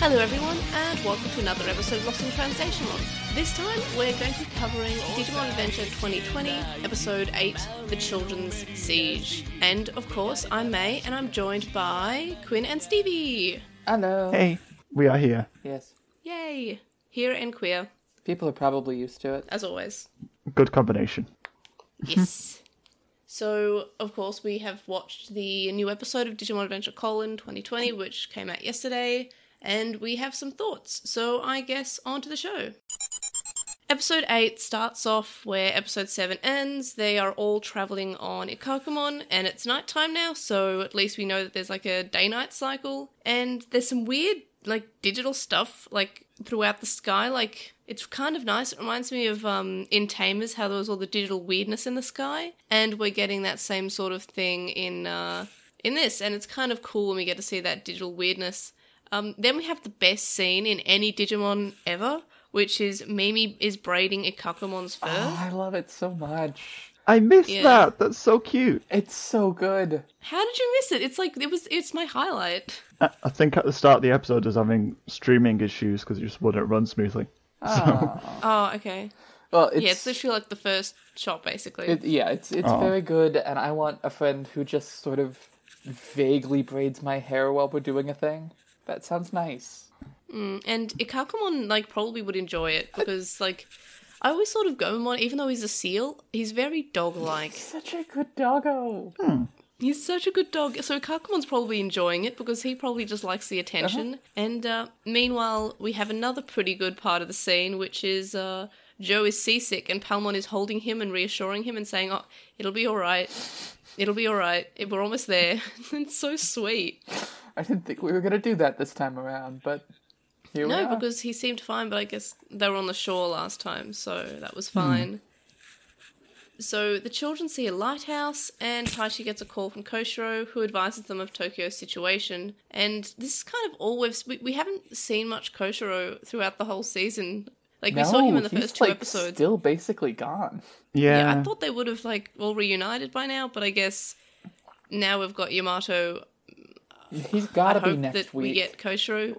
Hello, everyone, and welcome to another episode of Lost in Translation. This time, we're going to be covering Digimon Adventure 2020, Episode 8 The Children's Siege. And of course, I'm May, and I'm joined by Quinn and Stevie. Hello. Hey, we are here. Yes. Yay! Here and queer, People are probably used to it. as always. Good combination. Yes. so, of course, we have watched the new episode of Digimon Adventure Colon 2020, which came out yesterday, and we have some thoughts. So, I guess on to the show. Episode 8 starts off where episode 7 ends. They are all traveling on Ikakumon, and it's nighttime now, so at least we know that there's like a day night cycle. And there's some weird, like, digital stuff, like, throughout the sky. Like, it's kind of nice. It reminds me of um, in Tamers, how there was all the digital weirdness in the sky. And we're getting that same sort of thing in, uh, in this, and it's kind of cool when we get to see that digital weirdness. Um, then we have the best scene in any Digimon ever, which is Mimi is braiding Ikakumon's fur. Oh, I love it so much. I missed Yeah. that. That's so cute. It's so good. How did you miss it? It's like it was. It's my highlight. I, I think at the start of the episode, I was having streaming issues because it just wouldn't run smoothly. Oh. Oh, okay. Well, it's, yeah, it's literally like the first shot, basically. it, yeah, it's it's Oh. very good, and I want a friend who just sort of vaguely braids my hair while we're doing a thing. That sounds nice. and Ikakumon like probably would enjoy it because like I always thought of Gomamon, even though he's a seal, he's very dog-like. Such a good doggo. He's such a good dog. So Kakumon's probably enjoying it because he probably just likes the attention. And uh, meanwhile, we have another pretty good part of the scene, which is uh, Joe is seasick and Palmon is holding him and reassuring him and saying, "Oh, it'll be all right. It'll be all right. We're almost there." it's so sweet. I didn't think we were gonna do that this time around, but here we No, because he seemed fine, but I guess they were on the shore last time, so that was fine. So the children see a lighthouse, and Taichi gets a call from Koshiro, who advises them of Tokyo's situation. And this is kind of all we've we, we haven't seen much Koshiro throughout the whole season. Like we saw him in the first two like, episodes. Still basically gone. Yeah. Yeah, I thought they would have like all reunited by now, but I guess now we've got Yamato. He's I gotta be hope next that week. we get Koshiro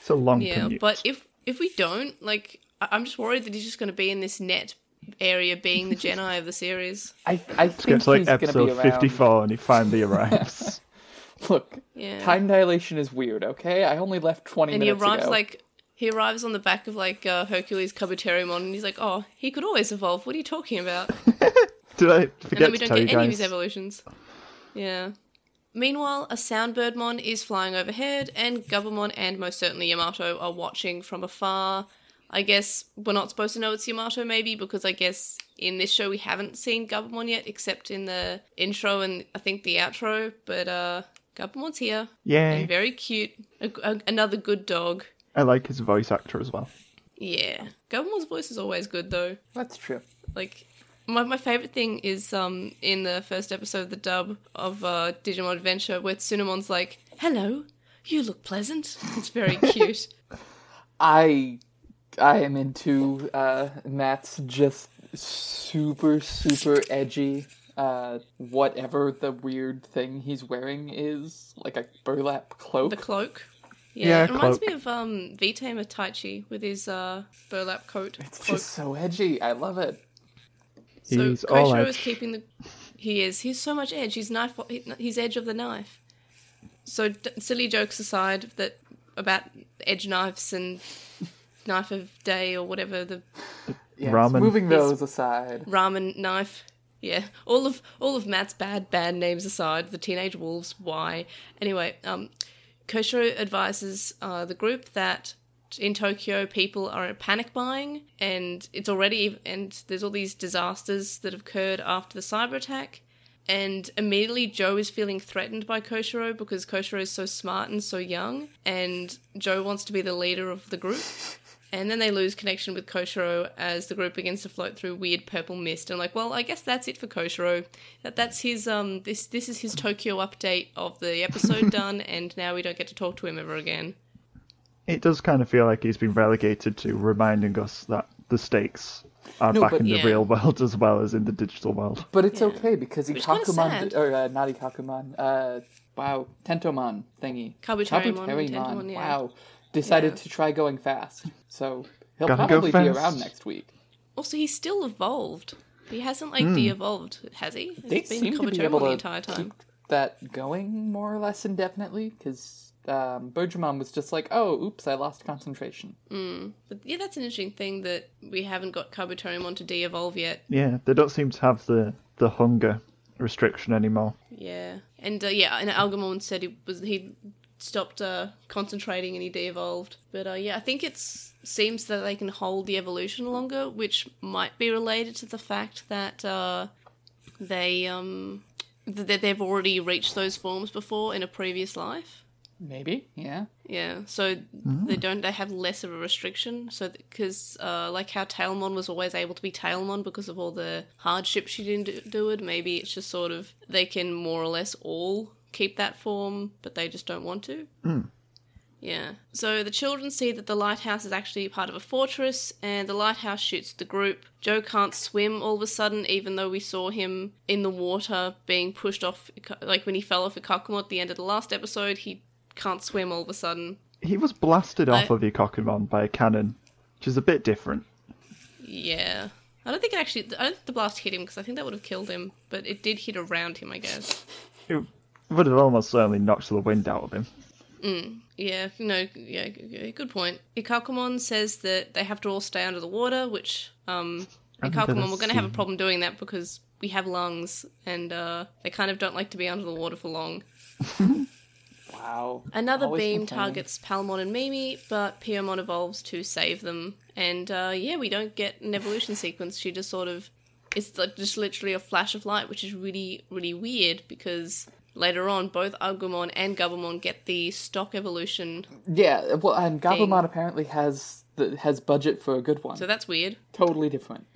it's a long Yeah, commute. but if if we don't, like, I- I'm just worried that he's just going to be in this net area, being the Jedi of the series. I I think it's like he's gonna be episode around. 54 and he finally arrives. Look, Yeah, time dilation is weird. Okay, I only left twenty and he arrives ago. like he arrives on the back of like uh, Hercules Kabuterimon, and he's like, "Oh, he could always evolve. What are you talking about?" Did I forget And forget then we don't tell you get any of his evolutions. Yeah. Meanwhile, a sound Soundbirdmon is flying overhead, and Gabumon and most certainly Yamato are watching from afar. I guess we're not supposed to know it's Yamato, maybe, because I guess in this show we haven't seen Gabumon yet, except in the intro and I think the outro. But uh, Gabumon's here, Yeah. and very cute. A, a- another good dog. I like his voice actor as well. Yeah, Gabumon's voice is always good though. That's true. Like my my favorite thing is um in the first episode of the dub of uh, Digimon Adventure where Tsunomon's like, "Hello, you look pleasant." It's very cute. I I am into uh, Matt's just super super edgy. Uh, whatever the weird thing he's wearing is, like a burlap cloak. the cloak. Yeah, Yeah, it reminds cloak. me of um V-Tamer Taichi with his uh burlap coat. it's cloak. just so edgy. I love it. So He's all Koshiro is keeping the. He is. He's so much edge. He's knife. He's edge of the knife. So d- silly jokes aside, that about edge knives and knife of day or whatever the Yes, Ramen. Moving those aside, ramen knife. Yeah, all of all of Matt's bad bad names aside, the teenage wolves. Why? Anyway, um, Koshiro advises uh, the group that in Tokyo people are panic buying, and it's already and there's all these disasters that have occurred after the cyber attack. And immediately Joe is feeling threatened by Koshiro because Koshiro is so smart and so young, and Joe wants to be the leader of the group. And then they lose connection with Koshiro as the group begins to float through weird purple mist. And like, well, I guess that's it for Koshiro. That that's his um this this is his Tokyo update of the episode done, and now we don't get to talk to him ever again. It does kind of feel like he's been relegated to reminding us that the stakes are No, back but- in the Yeah. real world as well as in the digital world. but it's Yeah. okay because Which is kinda or uh, not Ikakumon. Uh, wow, Tentomon thingy. Kabuterimon and Kabuterimon, Tentomon, yeah. Wow, decided Yeah. to try going fast. So he'll Gotta go probably be around next week. Also, he's still evolved. He hasn't like de-evolved, has he? They He's been seem to be Kabuterimon able the to entire time. keep that going more or less indefinitely because um, Birdramon was just like, "Oh, oops, I lost concentration." But yeah, that's an interesting thing that we haven't got Kabuterimon to de-evolve yet. Yeah, they don't seem to have the the hunger restriction anymore. Yeah, and uh, yeah, and Algamon said he was he stopped uh, concentrating and he de-evolved. But uh, yeah, I think it seems that they can hold the evolution longer, which might be related to the fact that uh, they um that they've already reached those forms before in a previous life. Maybe, yeah. Yeah, so they don't they have less of a restriction. So because uh, like how Tailmon was always able to be Tailmon because of all the hardship she didn't do- do it. Maybe it's just sort of they can more or less all keep that form, but they just don't want to. Yeah. So the children see that the lighthouse is actually part of a fortress, and the lighthouse shoots the group. Joe can't swim all of a sudden, even though we saw him in the water being pushed off. Like when he fell off Ikakumon at the end of the last episode, he can't swim all of a sudden. He was blasted off of Ikakumon by a cannon, which is a bit different. Yeah. I don't think it actually. I don't think the blast hit him because I think that would have killed him, but it did hit around him, I guess. It would have almost certainly knocked the wind out of him. Yeah, no, yeah, good point. Ikakumon says that they have to all stay under the water, which, um, Ikakumon, we're going to have a problem doing that because we have lungs and, uh, they kind of don't like to be under the water for long. Wow. Another beam targets Palmon and Mimi, but Piyomon evolves to save them. And uh, yeah, we don't get an evolution sequence. She just sort of it's like just literally a flash of light, which is really really weird because later on both Agumon and Gabumon get the stock evolution, Yeah, well, and Gabumon Thing. apparently has the, has budget for a good one. so that's weird. totally different.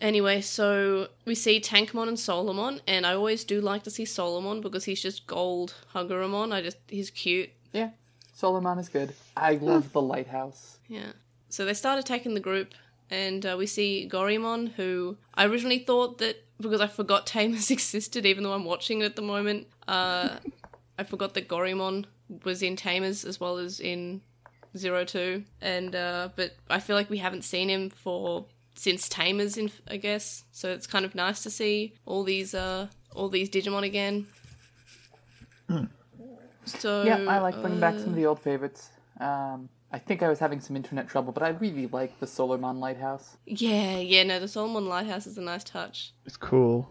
Anyway, so we see Tankmon and Solarmon, and I always do like to see Solarmon because he's just gold Hagurumon. I just he's cute. Yeah, Solarmon is good. I love the lighthouse. Yeah. So they start attacking the group, and uh, we see Gorimon, who I originally thought that because I forgot Tamers existed, even though I'm watching it at the moment. Uh, I forgot that Gorimon was in Tamers as well as in Zero Two, and uh, but I feel like we haven't seen him for since Tamers, in I guess. So it's kind of nice to see all these uh all these Digimon again. So Yeah, I like bringing back uh, some of the old favorites. Um, I think I was having some internet trouble, but I really like the Solarmon lighthouse. Yeah, yeah, no, the Solarmon Lighthouse is a nice touch. It's cool.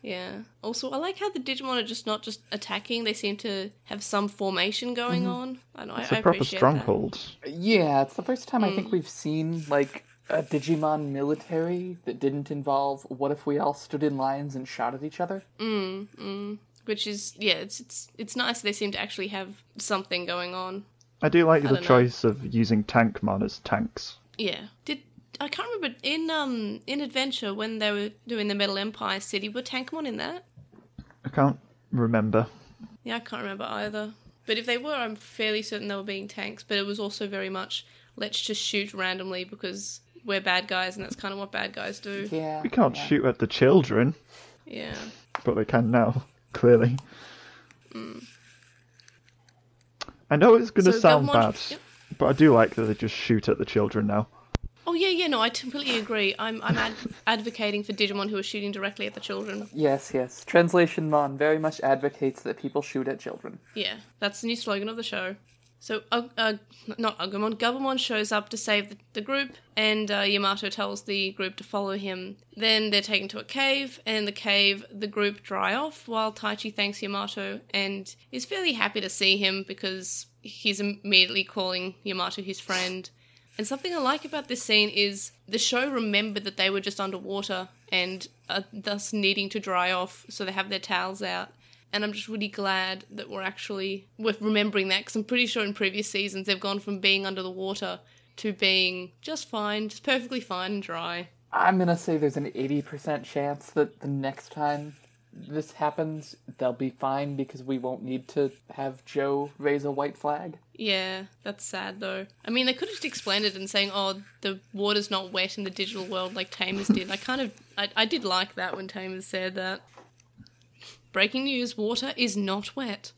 Yeah. Also, I like how the Digimon are just not just attacking; they seem to have some formation going on. I know. It's I, a I proper appreciate stronghold. Yeah, it's the first time I Hmm. think we've seen like a Digimon military that didn't involve what if we all stood in lines and shot at each other? That. Which is, yeah, it's it's it's nice. They seem to actually have something going on. I do like I the don't know. choice of using Tankmon as tanks. Yeah. Did I can't remember in um in Adventure when they were doing the Metal Empire City were Tankmon in that? I can't remember. Yeah, I can't remember either. But if they were, I'm fairly certain they were being tanks. But it was also very much let's just shoot randomly because we're bad guys, and that's kind of what bad guys do. Yeah. We can't yeah. shoot at the children, Yeah. but they can now, clearly. Hmm. I know it's going to So sound Gabumon- bad, Yep. but I do like that they just shoot at the children now. Oh yeah, yeah. No, I completely agree. I'm I'm ad- advocating for Digimon who are shooting directly at the children. Yes, yes. Translation Mon very much advocates that people shoot at children. Yeah, that's the new slogan of the show. So, uh, uh, not Agumon, Gabumon shows up to save the, the group, and uh, Yamato tells the group to follow him. Then they're taken to a cave, and in the cave, the group dry off while Taichi thanks Yamato and is fairly happy to see him because he's immediately calling Yamato his friend. And something I like about this scene is the show remembered that they were just underwater and thus needing to dry off, so they have their towels out. And I'm just really glad that we're actually we're remembering that because I'm pretty sure in previous seasons they've gone from being under the water to being just fine, just perfectly fine and dry. I'm gonna say there's an 80% chance that the next time this happens, they'll be fine because we won't need to have Joe raise a white flag. Yeah, that's sad though. I mean, they could have just explained it and saying, "Oh, the water's not wet in the digital world like Tamers did." I kind of, I, I did like that when Tamers said that. Breaking news: water is not wet.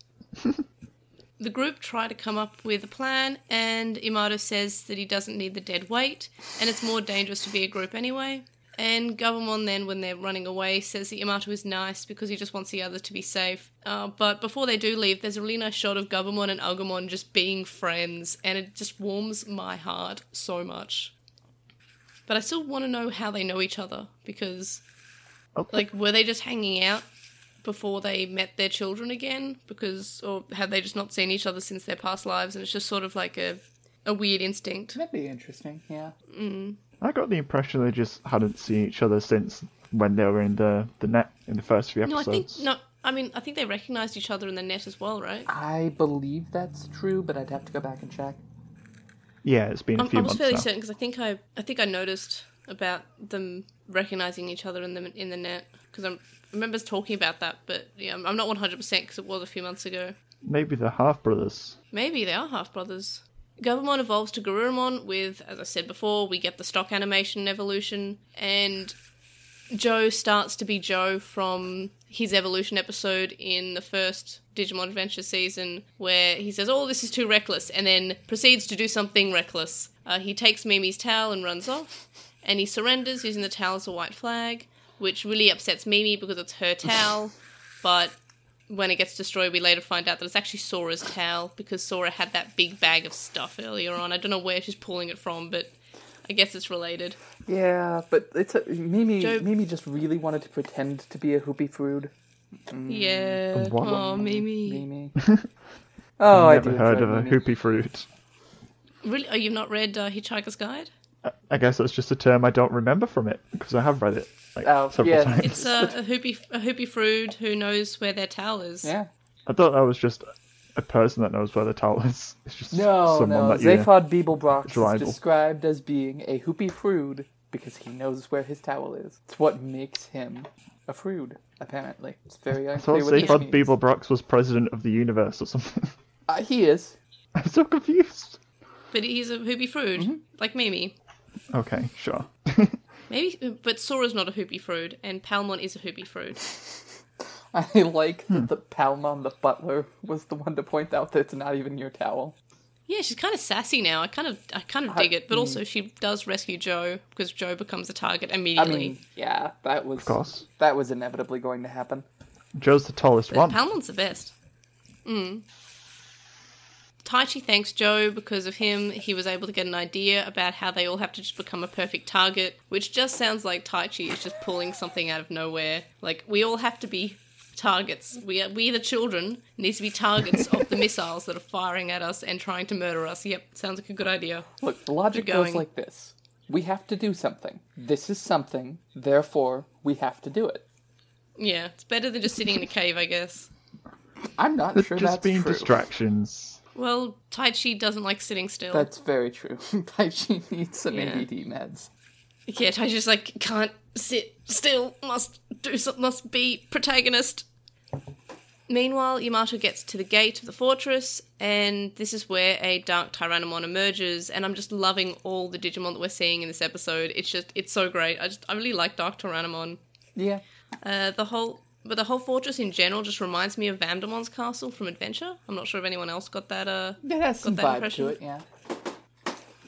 the group try to come up with a plan, and Yamato says that he doesn't need the dead weight, and it's more dangerous to be a group anyway. And Gabumon then, when they're running away, says that Yamato is nice because he just wants the others to be safe. Uh, but before they do leave, there's a really nice shot of Gabumon and Agumon just being friends, and it just warms my heart so much. But I still want to know how they know each other because, Okay. like, were they just hanging out before they met their children again? Because, or have they just not seen each other since their past lives, and it's just sort of like a a weird instinct? That'd be interesting. Yeah. Mm. I got the impression they just hadn't seen each other since when they were in the, the net in the first few No, I episodes. think no. I mean, I think they recognized each other in the net as well, right? I believe that's true, but I'd have to go back and check. Yeah, it's been a I'm, few I'm months fairly now. certain because I think I I think I noticed about them recognizing each other in the in the net because I remember talking about that, but yeah, I'm not 100 percent because it was a few months ago. Maybe they're half brothers. Maybe they are half brothers. Gabumon evolves to Garurumon with, as I said before, we get the stock animation evolution, and Joe starts to be Joe from his evolution episode in the first Digimon Adventure season, where he says, Oh, this is too reckless, and then proceeds to do something reckless. Uh, he takes Mimi's towel and runs off, and he surrenders using the towel as a white flag, which really upsets Mimi because it's her towel, but when it gets destroyed, we later find out that it's actually Sora's towel because Sora had that big bag of stuff earlier on. I don't know where she's pulling it from, but I guess it's related. Yeah, but it's a, Mimi. Joe- Mimi just really wanted to pretend to be a hoopy fruit. Yeah. What? Oh, Mimi. Mimi. oh, I've Never do heard enjoy of a Mimi. hoopy fruit. Really? Oh, you've not read uh, Hitchhiker's Guide? I- I guess that's just a term I don't remember from it because I have read it like Oh, several yeah. times. It's uh, a hoopy a hoopy fruit who knows where their towel is. Yeah. I thought that was just a person that knows where the towel is. It's just No, someone no. that. Zaphod Beeblebrox is described as being a hoopy fruit because he knows where his towel is. It's what makes him a fruit, apparently. It's very I thought unclear what this Zaphod. Beeblebrox was president of the universe or something. Uh, he is. I'm so confused. But he's a hoopy fruit, Mm-hmm. like Mimi. Okay, sure. Maybe, but Sora's not a hoopy fruit, and Palmon is a hoopy fruit. I like Hmm. that the Palmon the butler was the one to point out that it's not even your towel. Yeah, she's kind of sassy now. I kind of, I kind of dig it. But also, she does rescue Joe because Joe becomes a target I immediately. mean, yeah, that was Of course. that was inevitably going to happen. Joe's the tallest But one. Palmon's the best. Taichi thanks Joe because of him. He was able to get an idea about how they all have to just become a perfect target, which just sounds like Taichi is just pulling something out of nowhere. Like we all have to be targets. We are, we the children needs to be targets of the missiles that are firing at us and trying to murder us. Yep, sounds like a good idea. Look, the logic Keep goes like this: we have to do something. This is something, therefore we have to do it. Yeah, it's better than just sitting in a cave, I guess. I'm not They're sure just that's being true. distractions. Well, Taichi doesn't like sitting still. That's very true. Taichi needs some Yeah. ADD meds. Yeah, I just like can't sit still. Must do something. Must be protagonist. Meanwhile, Yamato gets to the gate of the fortress, and this is where a dark Tyrannomon emerges. And I'm just loving all the Digimon that we're seeing in this episode. It's just, it's so great. I just, I really like Dark Tyrannomon. Yeah. Uh, the whole, but the whole fortress in general just reminds me of Vamdemon's castle from Adventure. I'm not sure if anyone else got that. Uh, It has some that vibe impression? to it, yeah.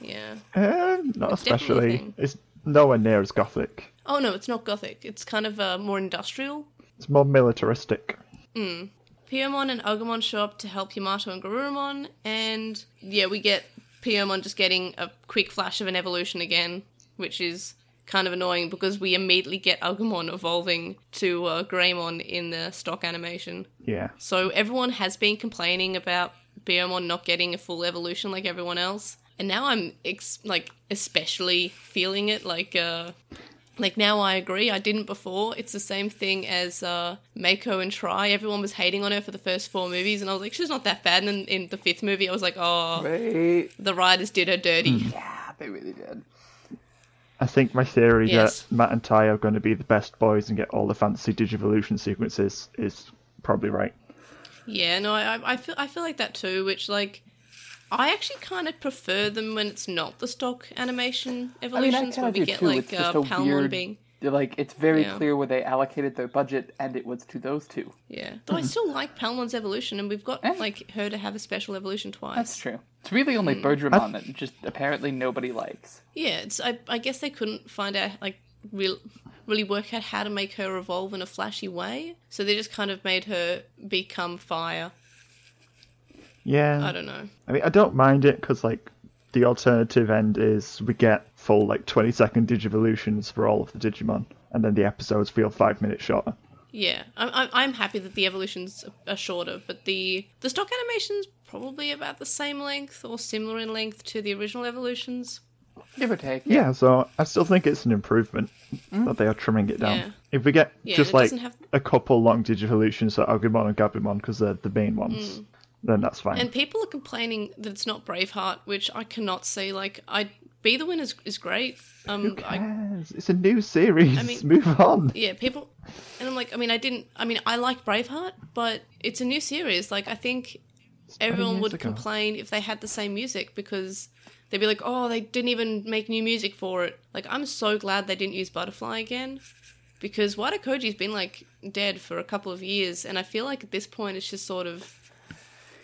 yeah. Um, not It's especially. It's nowhere near as gothic. Oh no, it's not gothic. It's kind of uh, more industrial. It's more militaristic. Piyomon and Agumon show up to help Yamato and Garurumon, and yeah, we get Piyomon just getting a quick flash of an evolution again, which is kind of annoying because we immediately get Agumon evolving to uh, Greymon in the stock animation. Yeah. So everyone has been complaining about Piyomon not getting a full evolution like everyone else, and now I'm ex- like especially feeling it. Like, uh, like now I agree. I didn't before. It's the same thing as uh, Meiko and Tri. Everyone was hating on her for the first four movies, and I was like, she's not that bad. And then in the fifth movie, I was like, oh, Right. the writers did her dirty. Yeah, they really did. I think my theory Yes. that Matt and Tai are going to be the best boys and get all the fantasy Digivolution sequences is probably right. Yeah, no, I, I- I feel I feel like that too. Which like, I actually kind of prefer them when it's not the stock animation I evolutions kinda where we get too, like it's uh, a Palmon weird- being. Like it's very Yeah. clear where they allocated their budget, and it was to those two. Yeah. Though I still like Palmon's evolution, and we've got Eh. like her to have a special evolution twice. That's true. It's really only. Birdramon that just apparently nobody likes. Yeah, it's I, I guess they couldn't find out like real really work out how to make her evolve in a flashy way. So they just kind of made her become fire. Yeah. I don't know. I mean, I don't mind it because like the alternative end is we get full like twenty second Digivolutions for all of the Digimon, and then the episodes feel five minutes shorter. Yeah, I'm I'm, I'm happy that the evolutions are shorter, but the the stock animation's probably about the same length or similar in length to the original evolutions. Give or take. Yeah, so I still think it's an improvement that they are trimming it down. Yeah. If we get Yeah, just like have- a couple long Digivolutions for Agumon and Gabumon because they're the main ones, then that's fine. Mm. And people are complaining that it's not Braveheart, which I cannot see. Like, I Be the Win is, is great. Um, I, it's a new series. I mean- Move on. yeah, people, and I'm like, I mean, I didn't. I mean, I like Braveheart, but it's a new series. Like, I think everyone would ago. complain if they had the same music because they'd be like, oh, they didn't even make new music for it. Like, I'm so glad they didn't use Butterfly again because Wada Koji's been like dead for a couple of years, and I feel like at this point it's just sort of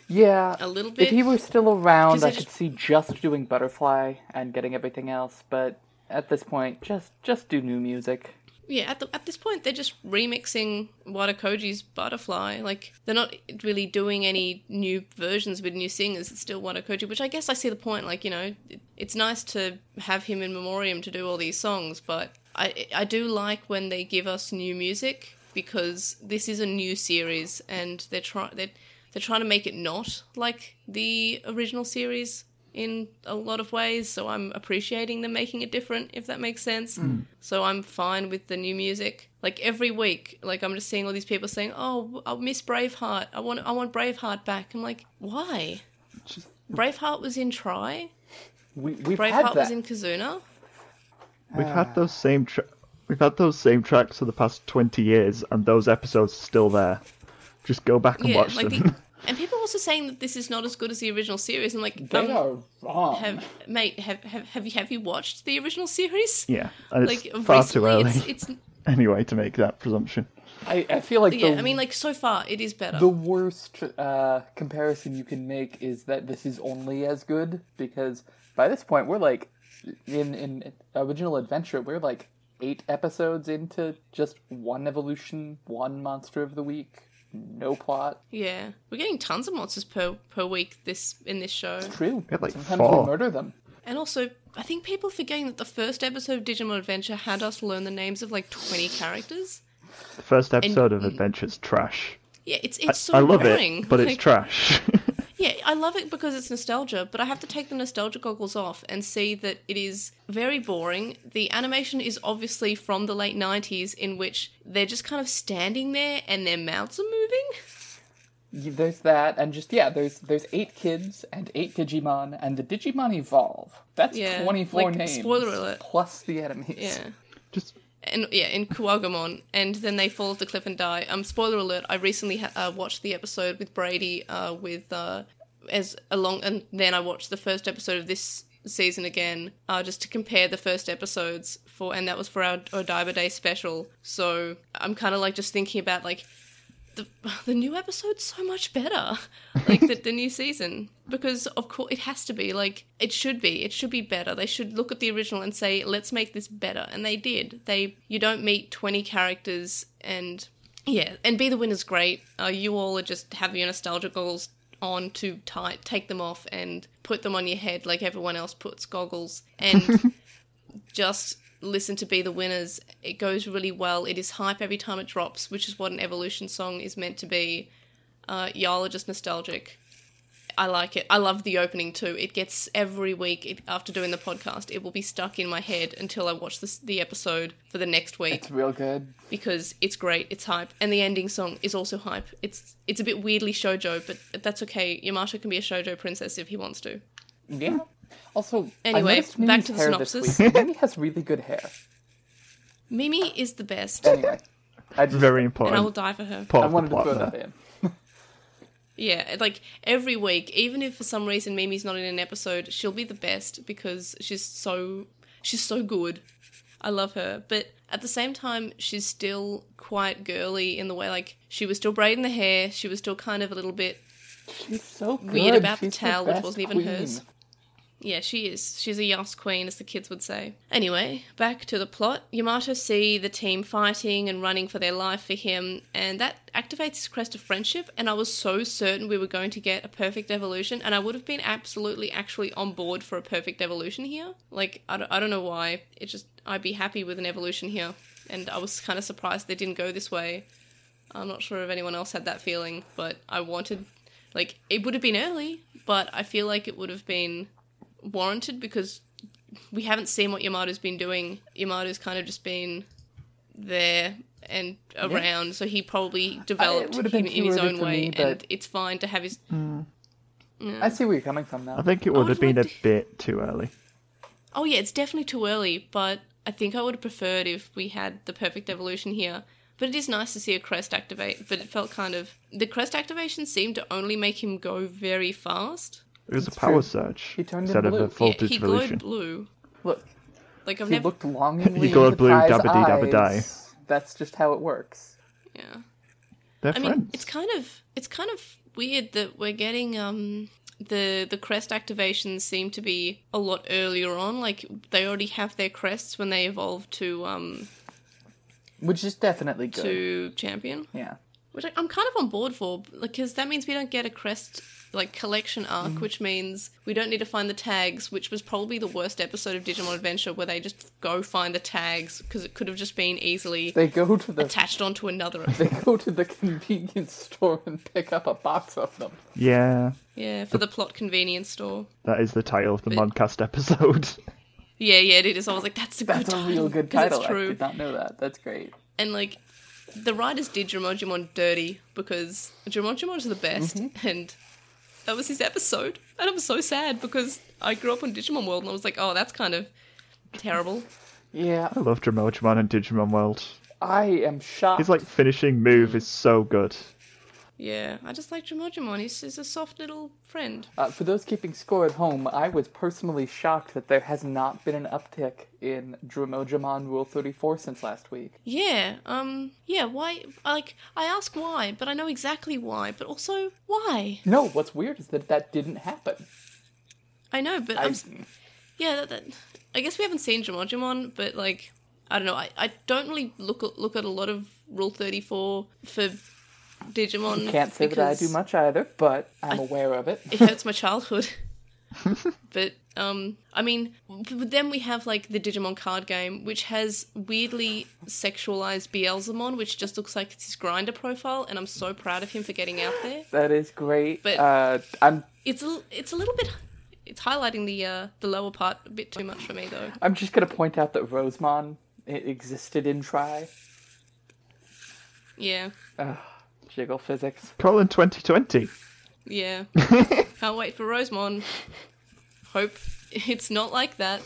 Yeah. a little bit. If he were still around, I I could just- see just doing Butterfly and getting everything else. But at this point, just just do new music. Yeah, at the, at this point, they're just remixing Wada Koji's Butterfly. Like they're not really doing any new versions with new singers. It's still Wada Koji, which I guess I see the point. Like you know, it, it's nice to have him in memoriam to do all these songs, but I I do like when they give us new music because this is a new series and they're trying they're they're trying to make it not like the original series in a lot of ways. So I'm appreciating them making it different, if that makes sense. Mm. So I'm fine with the new music. Like every week, like I'm just seeing all these people saying, "Oh, I miss Braveheart. I want, I want Braveheart back." I'm like, why? Braveheart was in Tri. We we've had Braveheart that. was in Kizuna. We've had ah. those same tra- we've had those same tracks for the past twenty years, and those episodes are still there. Just go back and Yeah, watch like them. the, and people are also saying that this is not as good as the original series. And like, They um, are wrong. have mate, have, have have you have you watched the original series? yeah, it's Like far too early it's, it's anyway to make that presumption. I, I feel like yeah. the, I mean, like so far, it is better. the worst uh, comparison you can make is that this is only as good because by this point we're like in in original adventure we're like eight episodes into just one evolution, one monster of the week, no plot. Yeah, we're getting tons of monsters per per week this in this show, True. had, like, Sometimes four. we murder them. and also I think people are forgetting that the first episode of Digimon Adventure had us learn the names of like twenty characters. The first episode of Adventure's trash. Yeah, it's it's so I love boring. it, but it's trash. Yeah, I love it because it's nostalgia, but I have to take the nostalgia goggles off and see that it is very boring. The animation is obviously from the late 90s, in which they're just kind of standing there and their mouths are moving. There's that, and just yeah, there's there's eight kids and eight Digimon, and the Digimon evolve. That's Yeah, twenty four like, names. spoiler alert. Plus the enemies. Yeah. Just and yeah, in Kuwagamon, and then they fall off the cliff and die. Um, spoiler alert: I recently ha- uh, watched the episode with Brady, uh, with uh, as along, and then I watched the first episode of this season again, uh, just to compare the first episodes for, and that was for our Odaiba Day special. So I'm kind of like just thinking about like the the new episode's so much better, like the, the new season, because of course it has to be like it should be. It should be better. They should look at the original and say, let's make this better, and they did. They you don't meet twenty characters and yeah, and be the winner's great. Uh, you all are just have your nostalgia goggles on to tie, take them off and put them on your head like everyone else puts goggles and just listen to Be the Winners. It goes really well. It is hype every time it drops, which is what an evolution song is meant to be. Uh, y'all are just nostalgic. I like it. I love the opening too. It gets every week it, after doing the podcast. It will be stuck in my head until I watch this, the episode for the next week It's real good. because it's great. It's hype, and the ending song is also hype. It's it's a bit weirdly shojo, but that's okay. Yamato can be a shojo princess if he wants to. Yeah. Also, Anyway, I back to the hair synopsis. This week. Mimi has really good hair. Mimi is the best, Anyway, I just very and important. I will die for her. part I wanted to plot throw that in. Yeah, like every week, even if for some reason Mimi's not in an episode, she'll be the best because she's so she's so good. I love her. But at the same time, she's still quite girly in the way like she was still braiding the hair. She was still kind of a little bit She's so good. Weird about the She's towel, which wasn't even queen. hers. Yeah, she is. She's a Yas queen, as the kids would say. Anyway, back to the plot. Yamato see the team fighting and running for their life for him, and that activates his crest of friendship. And I was so certain we were going to get a perfect evolution, and I would have been absolutely actually on board for a perfect evolution here. Like, I don't, I don't know why. It just, I'd be happy with an evolution here. And I was kind of surprised they didn't go this way. I'm not sure if anyone else had that feeling, but I wanted like it would have been early, but I feel like it would have been warranted because we haven't seen what Yamato's been doing. Yamato's kind of just been there and around, so he probably developed would have him in his own way, me, and but- it's fine to have his. Hmm. I see where you're coming from now. I think it I would have been a like to- bit too early. Oh yeah, it's definitely too early, but I think I would have preferred if we had the perfect evolution here. But it is nice to see a crest activate, but it felt kind of the crest activation seemed to only make him go very fast. It was It's a power true. surge He turned instead in of blue. a Yeah, voltage he evolution. glowed blue. Look, Like I've he never looked longingly He glowed into blue, Kai's dabba-dee, dabba-die. eyes. That's just how it works. yeah. They're I mean, it's kind of it's kind of weird that we're getting um the the crest activations seem to be a lot earlier on. Like they already have their crests when they evolve to um Which is definitely good. to champion, Yeah. which I, I'm kind of on board for because that means we don't get a crest like collection arc, Mm. which means we don't need to find the tags, which was probably the worst episode of Digimon Adventure where they just go find the tags because it could have just been easily They go to the attached onto another. they go to the convenience store and pick up a box of them. yeah, yeah, for the plot convenience store. that is the title of the But- Modcast episode. Yeah, yeah, it is. I was like, that's a good That's a title. real good 'cause title. It's I did not know that. That's great. And like, the writers did Jumon dirty because Jumon is the best, Mm-hmm. and that was his episode. And I'm so sad because I grew up on Digimon World and I was like, oh, that's kind of terrible. Yeah, I love Drimogemon and Digimon World. I am shocked. His like finishing move mm. is so good. Yeah, I just like Jumon. He's, he's a soft little friend. Uh, for those keeping score at home, I was personally shocked that there has not been an uptick in Drimogemon Rule 34 since last week. Yeah, um, yeah, why? Like, I ask why, but I know exactly why, but also why? No, what's weird is that that didn't happen. I know, but I, I'm, yeah, that, that, I guess we haven't seen Jumon, but like, I don't know. I, I don't really look look at a lot of Rule Thirty Four for Digimon. can't say that I do much either, but I'm aware of it. It hurts my childhood. but um, I mean, but then we have like the Digimon card game, which has weirdly sexualized Beelzemon, which just looks like it's his Grindr profile, and I'm so proud of him for getting out there. That is great. But- uh, I'm It's a, it's a little bit. It's highlighting the uh, the lower part a bit too much for me though. I'm just gonna point out that Rosemon existed in Tri. Yeah. Jiggle physics. Colin 2020. Yeah. Can't wait for Rosemon. Hope it's not like that.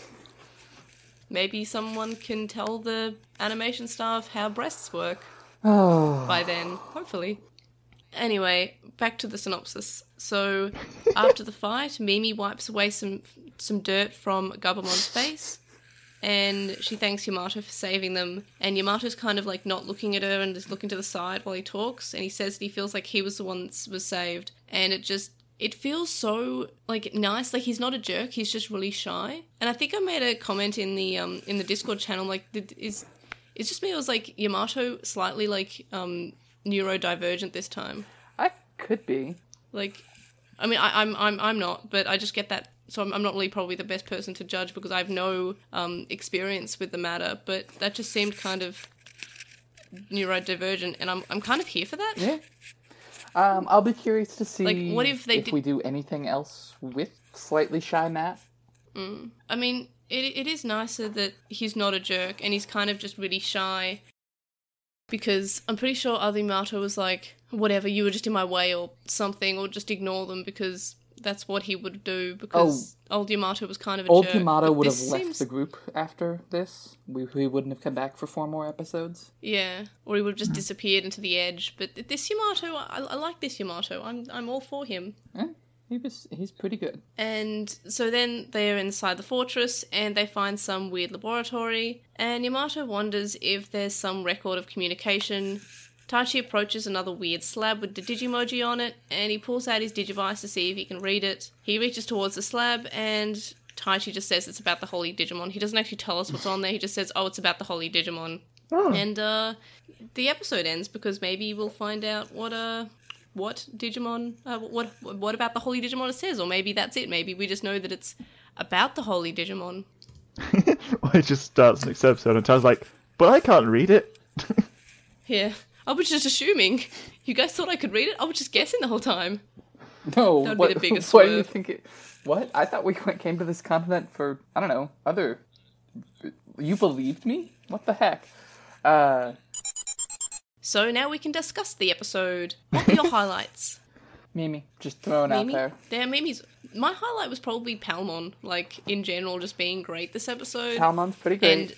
Maybe someone can tell the animation staff how breasts work Oh, by then, hopefully. Anyway, back to the synopsis. So, after the fight, Mimi wipes away some some dirt from Gabumon's face, and she thanks Yamato for saving them. And Yamato's kind of like not looking at her and just looking to the side while he talks, and he says that he feels like he was the one that was saved, and it just it feels so like nice. Like he's not a jerk. He's just really shy. And i think i made a comment in the um in the discord channel like is it's just me it was like yamato slightly like um neurodivergent this time. I could be. like i mean I, i'm i'm i'm not but i just get that so I'm, I'm not really probably the best person to judge because i have no um experience with the matter but that just seemed kind of neurodivergent and i'm i'm kind of here for that Yeah. Um, I'll be curious to see Like, what if they did- we do anything else with slightly shy Matt. I mean, it it is nicer that he's not a jerk and he's kind of just really shy. Because I'm pretty sure Adimato was like, whatever, you were just in my way or something, or just ignore them because that's what he would do. Because old Yamato was kind of a Old jerk. Yamato would have left seems- the group after this. We, we wouldn't have come back for four more episodes. Yeah, or he would have just disappeared into the edge. But this Yamato, I, I like this Yamato. I'm I'm all for him. Eh? He was he's pretty good. And so then they're inside the fortress and they find some weird laboratory. And Yamato wonders if there's some record of communication. Taichi approaches another weird slab with the Digimoji on it, and he pulls out his Digivice to see if he can read it. He reaches towards the slab, and Taichi just says it's about the Holy Digimon. He doesn't actually tell us what's on there, he just says, oh, it's about the Holy Digimon. Oh, And uh, the episode ends because maybe we'll find out what uh what Digimon uh, what what about the Holy Digimon it says, or maybe that's it. Maybe we just know that it's about the Holy Digimon. well, it just starts next episode, and Tai's like, "But I can't read it." Yeah, I was just assuming. You guys thought I could read it. I was just guessing the whole time. No, That would be what, the biggest what do you think? It, what I thought we went- came to this continent for I don't know other. You believed me? What the heck? Uh, So now we can discuss the episode. What were your highlights? Mimi, just throwing out Mimi? there. Yeah, Mimi's. My highlight was probably Palmon, like in general, just being great this episode. Palmon's pretty great. and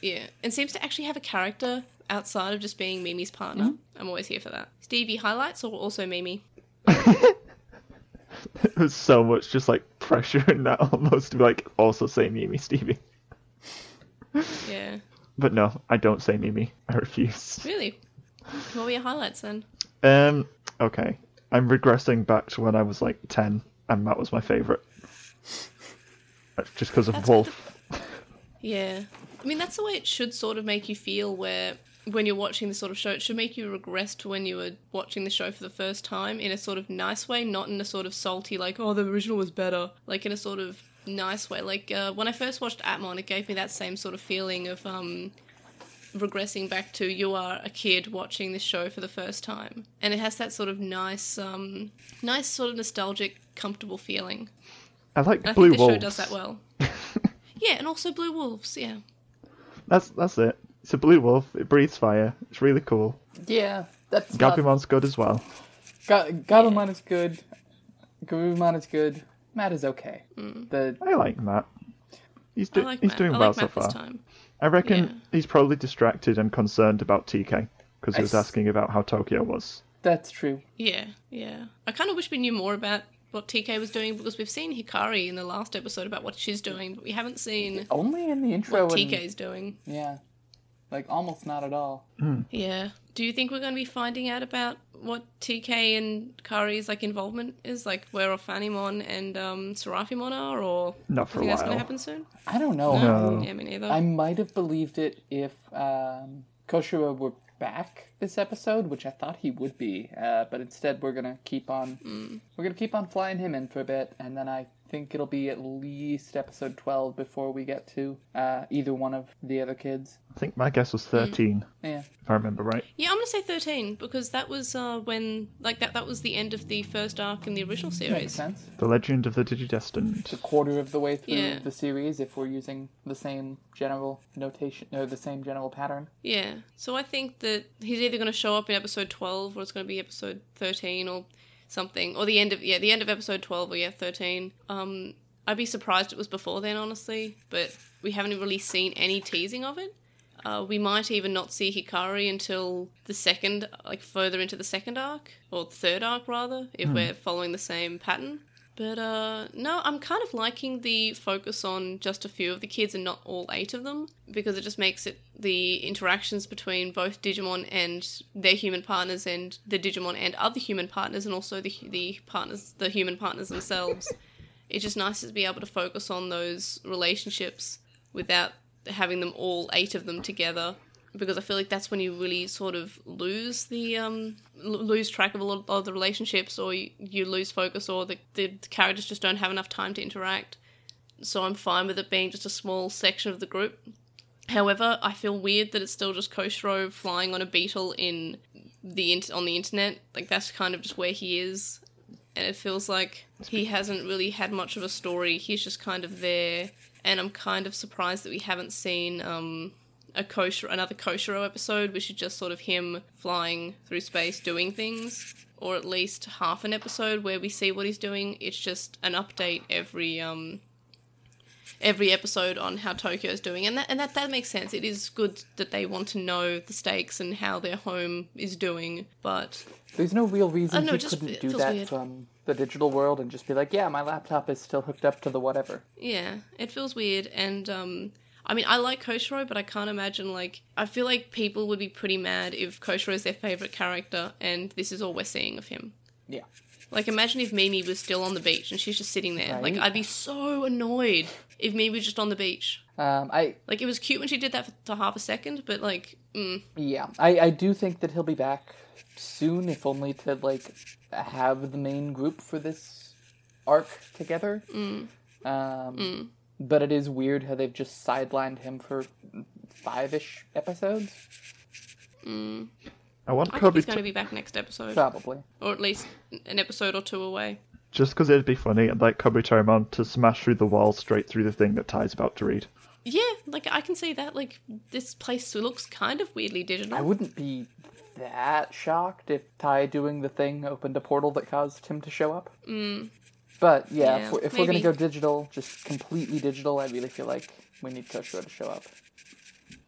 yeah, and seems to actually have a character outside of just being Mimi's partner. Mm-hmm. I'm always here for that. Stevie highlights or also Mimi? There's so much just like pressure in that almost to be like also say Mimi Stevie. Yeah, But no, I don't say Mimi. I refuse. really. What were your highlights then? Um, okay. I'm regressing back to when I was like 10 and Matt was my favourite. Just because of That's Wolf. Yeah, I mean that's the way it should sort of make you feel. Where when you're watching this sort of show, it should make you regress to when you were watching the show for the first time in a sort of nice way, not in a sort of salty like oh the original was better, like in a sort of nice way. Like uh, when I first watched Appmon, it gave me that same sort of feeling of um regressing back to you are a kid watching this show for the first time and it has that sort of nice um nice sort of nostalgic comfortable feeling I like and i Blue think this Wolves. show does that well yeah and also blue wolves yeah That's that's it. It's a blue wolf. It breathes fire. It's really cool. Yeah, that's not, Gabumon's good as well. Ga- Gabumon is good. Garurumon is good. Matt is okay. The I like Matt. He's, Mm. I do- like he's Matt. doing I well like so Matt far. this time. I reckon Yeah. he's probably distracted and concerned about TK because he was I s- asking about how Tokyo was. that's true. Yeah, yeah. I kind of wish we knew more about what TK was doing because we've seen Hikari in the last episode about what she's doing, but we haven't seen Only in the intro. what and- TK's doing. Yeah, like almost not at all. Yeah. Do you think we're going to be finding out about what TK and Kari's like involvement is, like where Ophanimon and um, Seraphimon are, or Not do for you a think that's going to happen soon? I don't know. No. Yeah, me neither. I might have believed it if um, Koshiro were back this episode, which I thought he would be. Uh, but instead, we're gonna keep on we're gonna keep on flying him in for a bit, and then I think it'll be at least episode twelve before we get to uh, either one of the other kids. I think my guess was 13, Yeah, if I remember right. Yeah, I'm gonna say 13 because that was uh, when like that that was the end of the first arc in the original series. makes series. sense. The Legend of the Digidestined. It's a quarter of the way through Yeah. the series if we're using the same general notation or the same general pattern. Yeah. So I think that he's either going to show up in episode 12 or it's going to be episode 13 or something or the end of yeah, the end of episode 12 or yeah, 13. Um I'd be surprised it was before then honestly, but we haven't really seen any teasing of it. Uh, we might even not see Hikari until the second, like further into the second arc, or third arc rather, if we're following the same pattern. But uh, no, I'm kind of liking the focus on just a few of the kids and not all eight of them because it just makes it the interactions between both Digimon and their human partners and the Digimon and other human partners and also the the partners, the human partners themselves. it's just nice to be able to focus on those relationships without having them all eight of them together because I feel like that's when you really sort of lose the um l- lose track of a lot of the relationships or you, you lose focus or the, the characters just don't have enough time to interact. So I'm fine with it being just a small section of the group. However, I feel weird that it's still just Koshiro flying on a beetle in the int- on the internet. Like that's kind of just where he is, and it feels like he hasn't really had much of a story. He's just kind of there, and I'm kind of surprised that we haven't seen um, a Koshiro, another Koshiro episode, which is just sort of him flying through space doing things, or at least half an episode where we see what he's doing. It's just an update every um every episode on how Tokyo is doing, and that and that that makes sense. It is good that they want to know the stakes and how their home is doing, but There's no real reason know, he couldn't do that weird. from the digital world and just be like, yeah, my laptop is still hooked up to the whatever. Yeah, it feels weird, and um, I mean, I like Koshiro, but I can't imagine like I feel like people would be pretty mad if Koshiro is their favorite character, and this is all we're seeing of him. Yeah. Like, imagine if Mimi was still on the beach and she's just sitting there. Like, I'd be so annoyed if Mimi was just on the beach. Um, I Like, it was cute when she did that for, half a second, but like, mm, yeah, I, I do think that he'll be back soon, if only to like have the main group for this arc together. Mm. Um, but it is weird how they've just sidelined him for five-ish episodes, I want I think Kobe he's to, going to be back next episode, probably. or at least an episode or two away. just because it'd be funny. I'd like Kabuterimon to smash through the wall straight through the thing that Tai's about to read. Yeah, like I can see that. Like, this place looks kind of weirdly digital. I wouldn't be that shocked if Tai doing the thing opened a portal that caused him to show up. Mm. But yeah, Yeah, if, we're, if we're gonna go digital, just completely digital, I really feel like we need Koshiro to show up.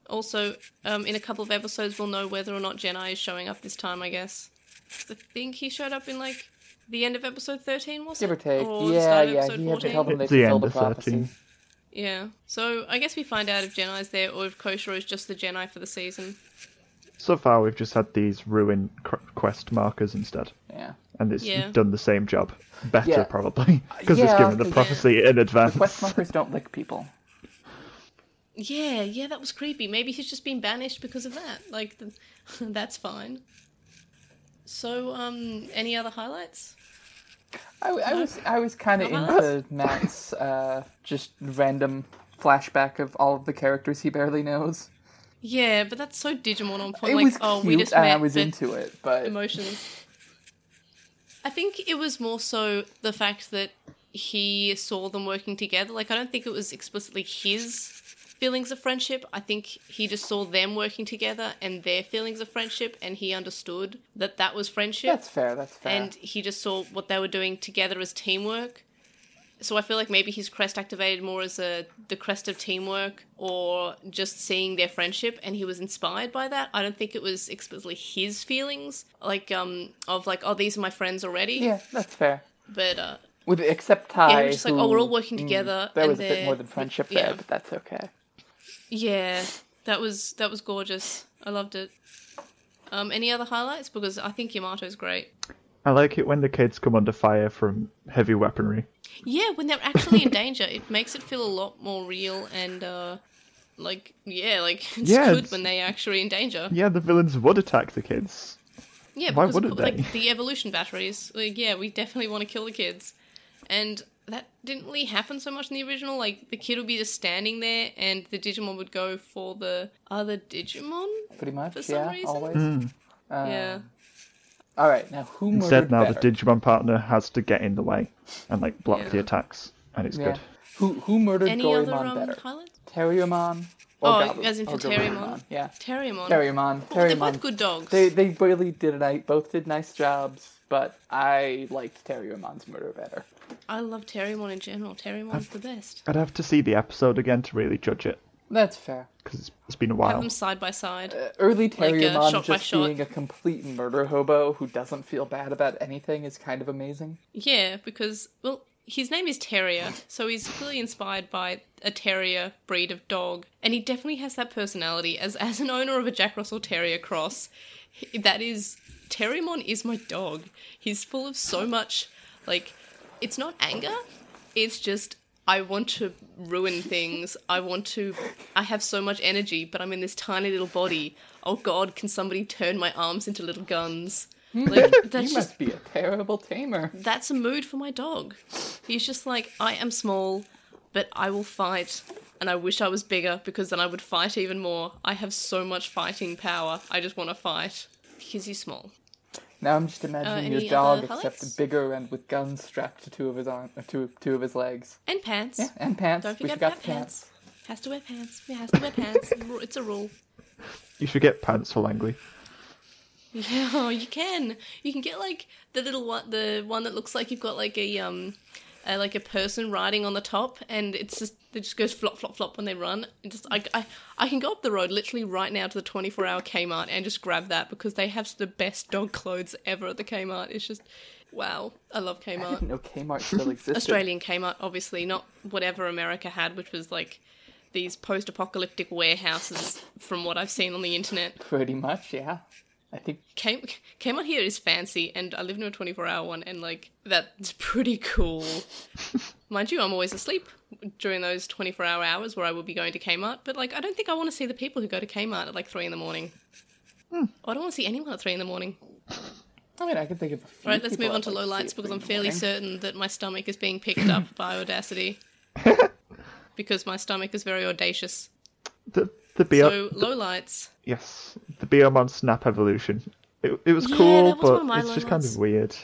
Also, um, in a couple of episodes, we'll know whether or not Gennai is showing up this time. I guess. I think he showed up in like the end of episode thirteen, was Give or it? take. Or the yeah, start of yeah, episode he had to 14? them they the end the of prophecy. 13. Yeah. So I guess we find out if Gennai's there or if Koshiro is just the Gennai for the season. So far, we've just had these ruin quest markers instead, Yeah. and it's Yeah. done the same job. Better, Yeah. probably, because it's given the prophecy in advance. Quest markers don't lick people. Yeah, yeah, that was creepy. Maybe he's just been banished because of that. Like, the, that's fine. So, um, any other highlights? I, I was I was kind of No into Matt's uh, just random flashback of all of the characters he barely knows. Yeah, but that's so Digimon on point. It like, was oh, cute, we just and met, I was into it, but emotions. I think it was more so the fact that he saw them working together. Like, I don't think it was explicitly his feelings of friendship. I think he just saw them working together and their feelings of friendship, and he understood that that was friendship. that's fair. That's fair. and he just saw what they were doing together as teamwork. So I feel like maybe his crest activated more as a the crest of teamwork or just seeing their friendship and he was inspired by that. I don't think it was explicitly his feelings like um of like oh these are my friends already. yeah, that's fair. But uh With except Tai, yeah, he was just like oh we're all who- working mm, together There and was a bit more than friendship yeah. there, but that's okay. Yeah, that was that was gorgeous. I loved it. Um any other highlights because I think Yamato's great. I like it when the kids come under fire from heavy weaponry. Yeah, when they're actually in danger, it makes it feel a lot more real and uh like yeah, like it's Yeah, good it's- when they are actually in danger. Yeah, the villains would attack the kids. Yeah, Why because wouldn't like they? the evolution batteries, like yeah, we definitely want to kill the kids. And that didn't really happen so much in the original. Like the kid would be just standing there and the Digimon would go for the other Digimon. Pretty much, For some yeah, reason? always. Mm. Um, yeah. All right, now who murdered Instead, now better? the Digimon partner has to get in the way and like block Yeah. the attacks, and it's yeah. good. Who who murdered Any Gomamon other um, better? highlights? Terriermon? or Oh, Gabumon? as in for Or Terriermon? Garurumon, Yeah, Terriermon. Terriermon. Well, they're both good dogs. They they really did a. Both did nice jobs, but I liked Terriermon's murder better. I love Terriermon in general. Terriermon's the best. I'd have to see the episode again to really judge it That's fair. because it's, it's been a while. Have while. them side by side. Uh, early Like, uh, Terriermon shot by just shot. being a complete murder hobo who doesn't feel bad about anything is kind of amazing. Yeah, because well, his name is Terrier, so he's clearly inspired by a terrier breed of dog, and he definitely has that personality. As as an owner of a Jack Russell Terrier cross, he- that is Terriermon is my dog. He's full of so much like it's not anger, it's just I want to ruin things. I want to I have so much energy, but I'm in this tiny little body. Oh god, can somebody turn my arms into little guns? Hmm. Like that's you just must be a terrible tamer. that's a mood for my dog. He's just like, I am small, but I will fight. And I wish I was bigger because then I would fight even more. I have so much fighting power. I just want to fight. Because he's small. Now I'm just imagining Uh, your dog, except bigger and with guns strapped to two of his arm, uh, two two of his legs. And pants. Yeah, and pants. Don't we forget forgot about pants. pants. Has to wear pants. He has to wear pants. It's a rule. You should get pants for Langley. Yeah, you can. You can get like the little one, the one that looks like you've got like a um uh, like a person riding on the top, and it's just it just goes flop flop flop when they run. And just I, I I can go up the road literally right now to the twenty four hour Kmart and just grab that because they have the best dog clothes ever at the Kmart. It's just wow, I love Kmart. didn't Kmart still existed. Australian Kmart, obviously, not whatever America had, which was like these post apocalyptic warehouses from what I've seen on the internet. Pretty much, yeah. I think K- Kmart here is fancy, and I live near a 24 hour one, and like that's pretty cool. Mind you, I'm always asleep during those 24 hour hours where I will be going to Kmart, but like I don't think I want to see the people who go to Kmart at like 3 in the morning. Hmm. Oh, I don't want to see anyone at 3 in the morning. I mean I can think of a few. Right, let's move on to like low lights because I'm fairly morning. certain that my stomach is being picked up by Audacity. because my stomach is very audacious. The the Bio- So, low lights. yes, the Piyomon Snap evolution. It, it was Yeah, cool, was but it's just kind of weird.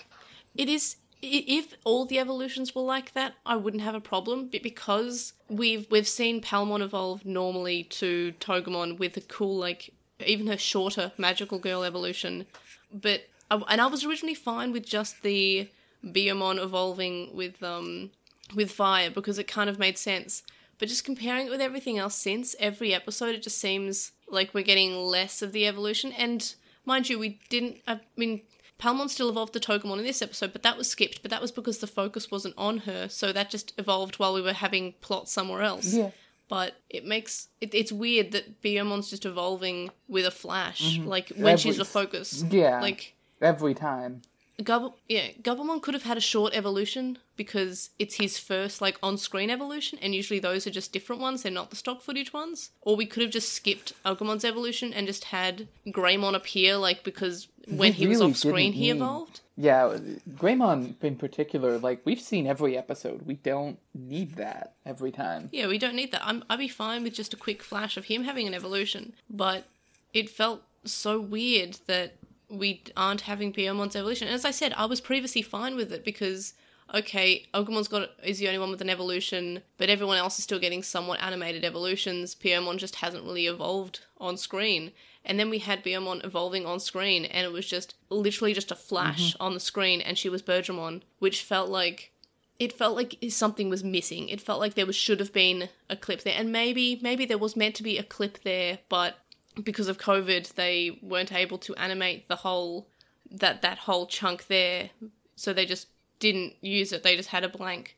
It is. If all the evolutions were like that, I wouldn't have a problem. But because we've we've seen Palmon evolve normally to Togemon with a cool, like even her shorter magical girl evolution, but and I was originally fine with just the Piyomon evolving with um with fire because it kind of made sense. But just comparing it with everything else since every episode, it just seems like we're getting less of the evolution. And mind you, we didn't. I mean, Palmon still evolved the Togemon in this episode, but that was skipped. But that was because the focus wasn't on her, so that just evolved while we were having plot somewhere else. Yeah. But it makes it, it's weird that Piyomon's just evolving with a flash, mm-hmm. like when she's Every- the focus. Yeah. like Every time. Gubble, yeah, Gabumon could have had a short evolution because it's his first like on-screen evolution, and usually those are just different ones. They're not the stock footage ones. Or we could have just skipped Agumon's evolution and just had Greymon appear, like because when he was really off screen, he evolved. Yeah, Greymon in particular, like we've seen every episode. We don't need that every time. Yeah, we don't need that. I'm, I'd be fine with just a quick flash of him having an evolution, but it felt so weird that we aren't having Piyomon's evolution. And as I said, I was previously fine with it because okay, Agumon's got is the only one with an evolution, but everyone else is still getting somewhat animated evolutions. Piyomon just hasn't really evolved on screen. And then we had Piyomon evolving on screen, and it was just literally just a flash mm-hmm. on the screen, and she was Birdramon, which felt like it felt like something was missing. It felt like there was should have been a clip there, and maybe maybe there was meant to be a clip there, but because of COVID, they weren't able to animate the whole that that whole chunk there, so they just didn't use it. They just had a blank.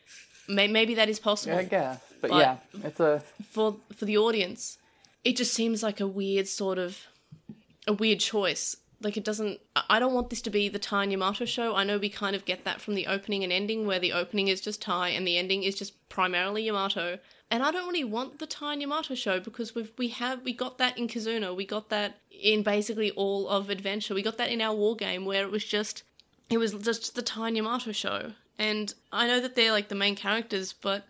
Maybe that is possible I guess. But, But- yeah, it's a for for the audience. It just seems like a weird sort of a weird choice. Like it doesn't. I- don't want this to be the Tai Yamato show. I know we kind of get that from the opening and ending, where the opening is just Tai and the ending is just primarily Yamato. And I don't really want the and Yamato show because we've we have we got that in Kizuna, we got that in basically all of Adventure, we got that in our war game where it was just it was just the and Yamato show. And I know that they're like the main characters, but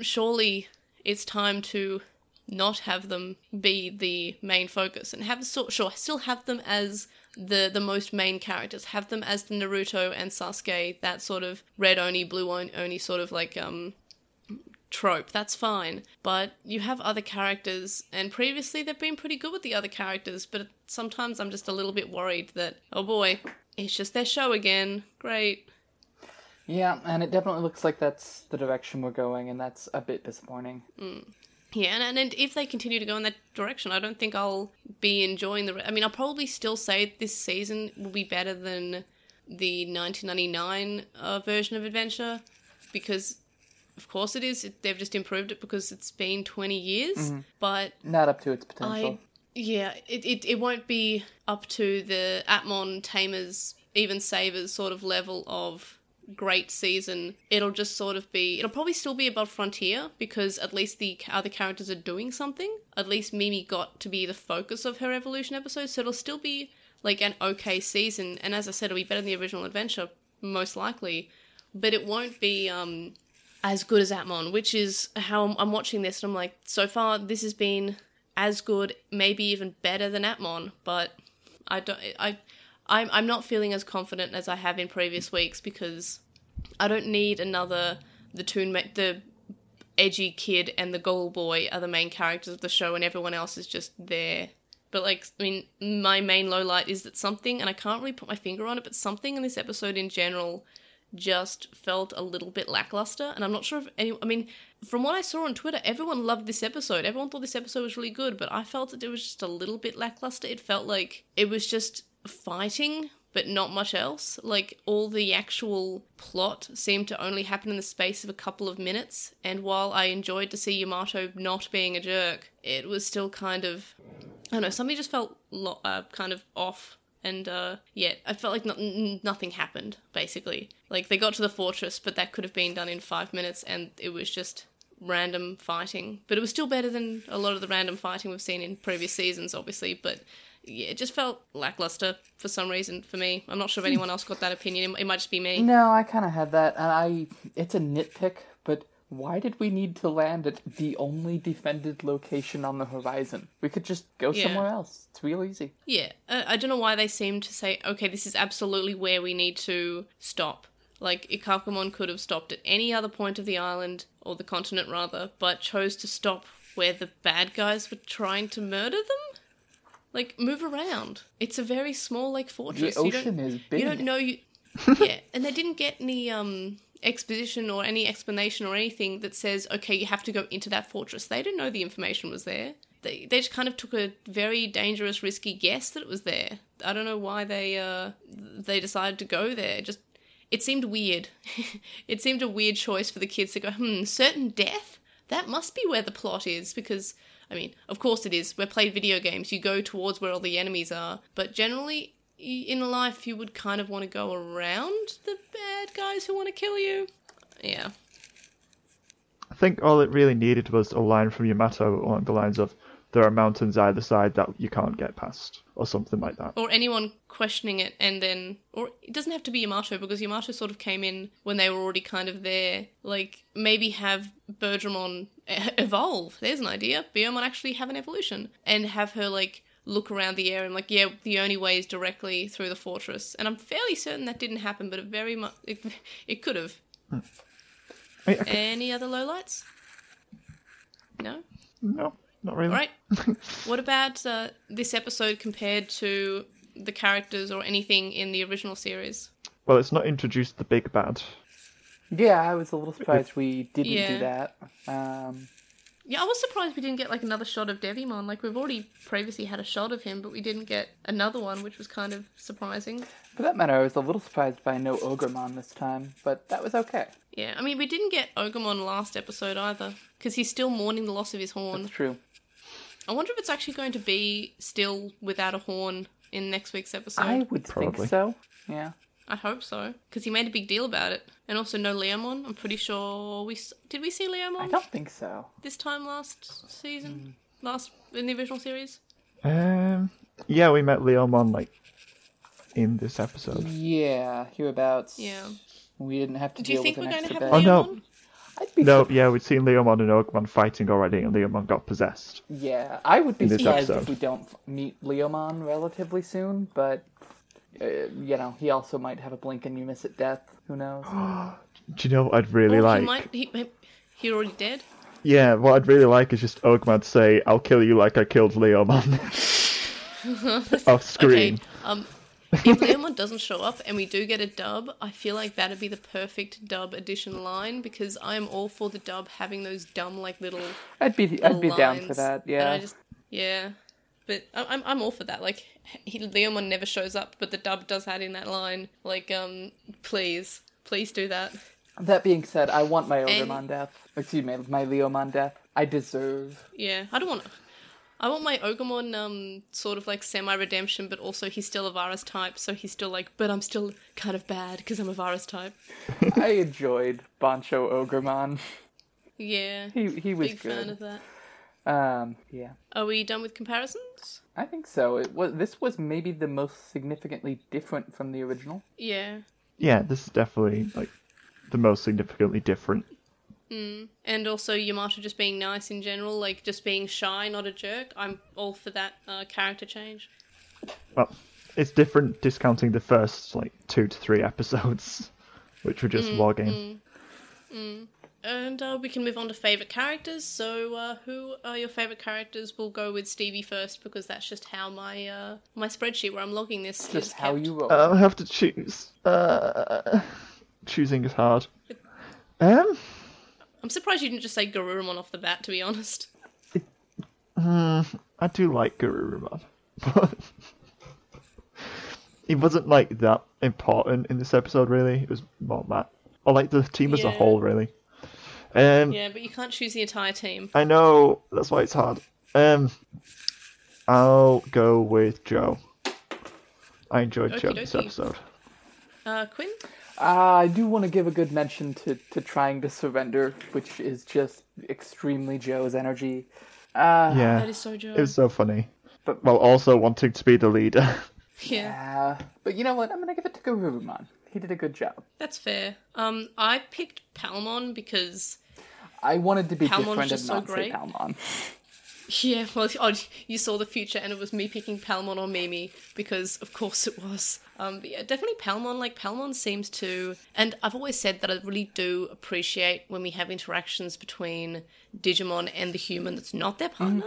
surely it's time to not have them be the main focus and have sort sure still have them as the the most main characters. Have them as the Naruto and Sasuke that sort of red only blue on- only sort of like um trope that's fine but you have other characters and previously they've been pretty good with the other characters but sometimes I'm just a little bit worried that oh boy it's just their show again great yeah, and it definitely looks like that's the direction we're going, and that's a bit disappointing. Yeah, and, and, and if they continue to go in that direction, I don't think I'll be enjoying the. Re- I mean, I'll probably still say this season will be better than the 1999 uh, version of Adventure because, of course, it is. It, they've just improved it because it's been 20 years. But Not up to its potential. I, yeah, it, it, it won't be up to the Appmon Tamers, even Savers sort of level of great season. It'll just sort of be, it'll probably still be above Frontier because at least the other characters are doing something. At least Mimi got to be the focus of her evolution episode, so it'll still be like an okay season. And as I said, it'll be better than the original adventure, most likely. But it won't be, um, as good as Appmon, which is how I'm, I'm watching this and I'm like, so far this has been as good, maybe even better than Appmon, but I don't, I, I'm, I'm not feeling as confident as I have in previous weeks because I don't need another the tune ma- the edgy kid and the goal boy are the main characters of the show and everyone else is just there. But like, I mean, my main low light is that something, and I can't really put my finger on it, but something in this episode in general just felt a little bit lackluster. And I'm not sure if any, I mean, from what I saw on Twitter, everyone loved this episode. Everyone thought this episode was really good, but I felt that it was just a little bit lackluster. It felt like it was just fighting, but not much else. Like all the actual plot seemed to only happen in the space of a couple of minutes. And while I enjoyed to see Yamato not being a jerk, it was still kind of, I don't know, something just felt lo- uh, kind of off and uh, yeah, I felt like nothing happened. Basically, like they got to the fortress, but that could have been done in five minutes, and it was just random fighting. But it was still better than a lot of the random fighting we've seen in previous seasons, obviously. But yeah, it just felt lackluster for some reason for me. I'm not sure if anyone else got that opinion. It might just be me. No, I kind of had that, and I. It's a nitpick, but why did we need to land at the only defended location on the horizon? We could just go Yeah. somewhere else. It's real easy. Yeah, uh, I don't know why they seem to say, okay, this is absolutely where we need to stop. Like, Ikakumon could have stopped at any other point of the island, or the continent rather, but chose to stop where the bad guys were trying to murder them? Like, move around. It's a very small, like, The fortress. you don't, is big. you don't know you. yeah, and they didn't get any um exposition or any explanation or anything that says, okay, you have to go into that fortress. They didn't know the information was there. They they just kind of took a very dangerous, risky guess that it was there. I don't know why they uh they decided to go there. Just it seemed weird. it seemed a weird choice for the kids to go, hmm, certain death? That must be where the plot is because I mean, of course it is. We're played video games. You go towards where all the enemies are, but generally in life you would kind of want to go around the bad guys who want to kill you. Yeah. I think all it really needed was a line from Yamato along the lines of "There are mountains either side that you can't get past," or something like that. Or anyone questioning it and then or it doesn't have to be Yamato because Yamato sort of came in when they were already kind of there. Like maybe have Birdramon e- evolve. There's an idea. Piyomon actually have an evolution and have her like look around the area and like yeah the only way is directly through the fortress and i'm fairly certain that didn't happen but it very much it, it could have I mean, I c- any other lowlights no no, not really. All right. what about uh, this episode compared to the characters or anything in the original series? Well, it's not introduced the big bad. Yeah, I was a little surprised we didn't Yeah. do that. Um, Yeah, I was surprised we didn't get like another shot of Devimon. Like we've already previously had a shot of him, but we didn't get another one, which was kind of surprising. for that matter, I was a little surprised by no Ogremon this time, but that was okay. Yeah, I mean we didn't get Ogremon last episode either, because he's still mourning the loss of his horn. That's true. I wonder if it's actually going to be still without a horn in next week's episode. I would Probably. think so. Yeah. I hope so, because he made a big deal about it. And also no Leomon. I'm pretty sure we did we see Leomon I don't think so. this time last season, last in the original series. Um, yeah, we met Leomon like in this episode. Yeah, hereabouts. Yeah. We didn't have to Do you deal think with we're an going to extra have bed. Oh, Leomon? no. I'd be No, sur- yeah, we'd seen Leomon and Ogremon fighting already, and Leomon got possessed. Yeah, I would be In this surprised if we don't meet Leomon relatively soon, but uh, you know, he also might have a blink and you miss it death. Who knows? Do you know what I'd really Or like? he might he, he he already dead. Yeah, what I'd really like is just Ogremon to say, "I'll kill you like I killed Leomon." Off screen. Okay. Um, if Leomon doesn't show up and we do get a dub, I feel like that'd be the perfect dub edition line because I'm all for the dub having those dumb like little I'd be I'd be down for lines. that. And Yeah. I just yeah. But I'm I'm all for that. Like he, Leomon never shows up, but the dub does add in that line. Like um, please, please do that. That being said, I want my And- death. Excuse me, my Leomon death. I deserve. Yeah, I don't want. I want my Ogremon um sort of like semi redemption, but also he's still a virus type, so he's still like, but I'm still kind of bad because I'm a virus type. I enjoyed Bancho Ogremon. Yeah, He he was big fan good. of that. Um, yeah. Are we done with comparisons? I think so. It was this was maybe the most significantly different from the original. Yeah. Yeah, this is definitely like the most significantly different. And also Yamato just being nice in general, like just being shy, not a jerk. I'm all for that uh, character change. Well, it's different discounting the first like two to three episodes, which were just wargame. And uh, we can move on to favorite characters. So, uh, who are your favorite characters? We'll go with Stevie first because that's just how my uh, my spreadsheet where I'm logging this Just is how kept. you roll. I'll have to choose. Uh, choosing is hard. Um, I'm surprised you didn't just say Garurumon off the bat, to be honest. I do like Garurumon, but he wasn't like that important in this episode. Really, it was more Matt. Or like the team as a whole, really. Um, Yeah, but you can't choose the entire team. I know that's why it's hard. Um, I'll go with Joe. I enjoyed Okie Joe this episode. Uh, Quinn? Uh, I do want to give a good mention to, to trying to surrender, which is just extremely Joe's energy. Uh, Yeah, That is so Joe. it was so funny. But- while also wanting to be the leader. Yeah, Uh, but you know what? I'm gonna give it to Garurumon. He did a good job. that's fair. Um, I picked Palmon because, I wanted to be Palmon's different just and so not great. say Palmon. yeah, well, oh, you saw the future and it was me picking Palmon or Mimi because, of course, it was. Um, but yeah, definitely Palmon. Like, Palmon seems to. And I've always said that I really do appreciate when we have interactions between Digimon and the human that's not their partner.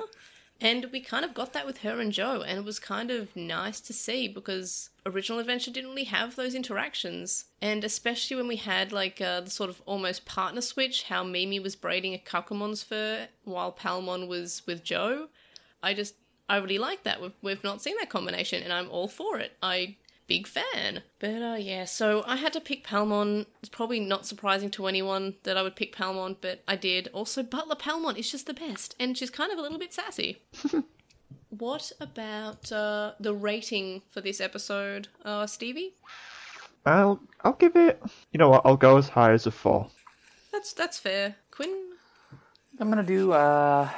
And we kind of got that with her and Joe, and it was kind of nice to see because original adventure didn't really have those interactions. And especially when we had like uh, the sort of almost partner switch, how Mimi was braiding Ikakumon's fur while Palmon was with Joe. I just I really like that. We've we've not seen that combination, and I'm all for it. I big fan. But uh, yeah, so I had to pick Palmon. It's probably not surprising to anyone that I would pick Palmon, but I did. Also, Butler Palmon is just the best, and she's kind of a little bit sassy. what about uh, the rating for this episode, uh, Stevie? I'll I'll give it. You know what? I'll go as high as a four. That's that's fair. Quinn. I'm gonna do uh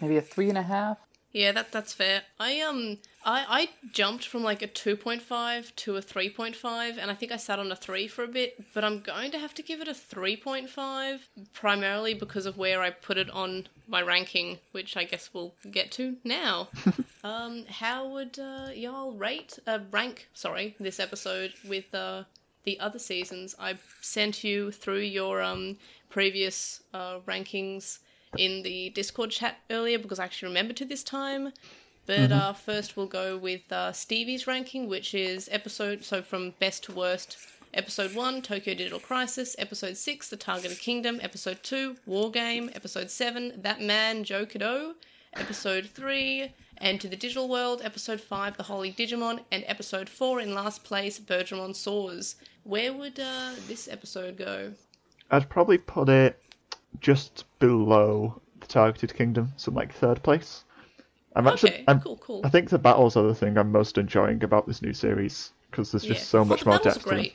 maybe a three and a half. Yeah, that that's fair. I um I I jumped from like a 2.5 to a 3.5 and I think I sat on a 3 for a bit, but I'm going to have to give it a 3.5 primarily because of where I put it on my ranking, which I guess we'll get to now. um how would uh, y'all rate uh rank, sorry, this episode with uh the other seasons? I sent you through your um previous uh rankings in the Discord chat earlier because I actually remembered to this time. But uh, first, we'll go with uh, Stevie's ranking, which is episode so from best to worst. Episode one, Tokyo Digital Crisis. Episode six, The Targeted Kingdom. Episode two, War Game. Episode seven, That Man Joe Kido. Episode three, Enter the Digital World. Episode five, The Holy Digimon, and episode four, in last place, Birdramon Soars. Where would uh, this episode go? I'd probably put it just below the targeted kingdom, so like third place. I'm actually, Okay, I'm, cool, cool. I think the battles are the thing I'm most enjoying about this new series because there's just Yeah. so Oh, much the more depth to them.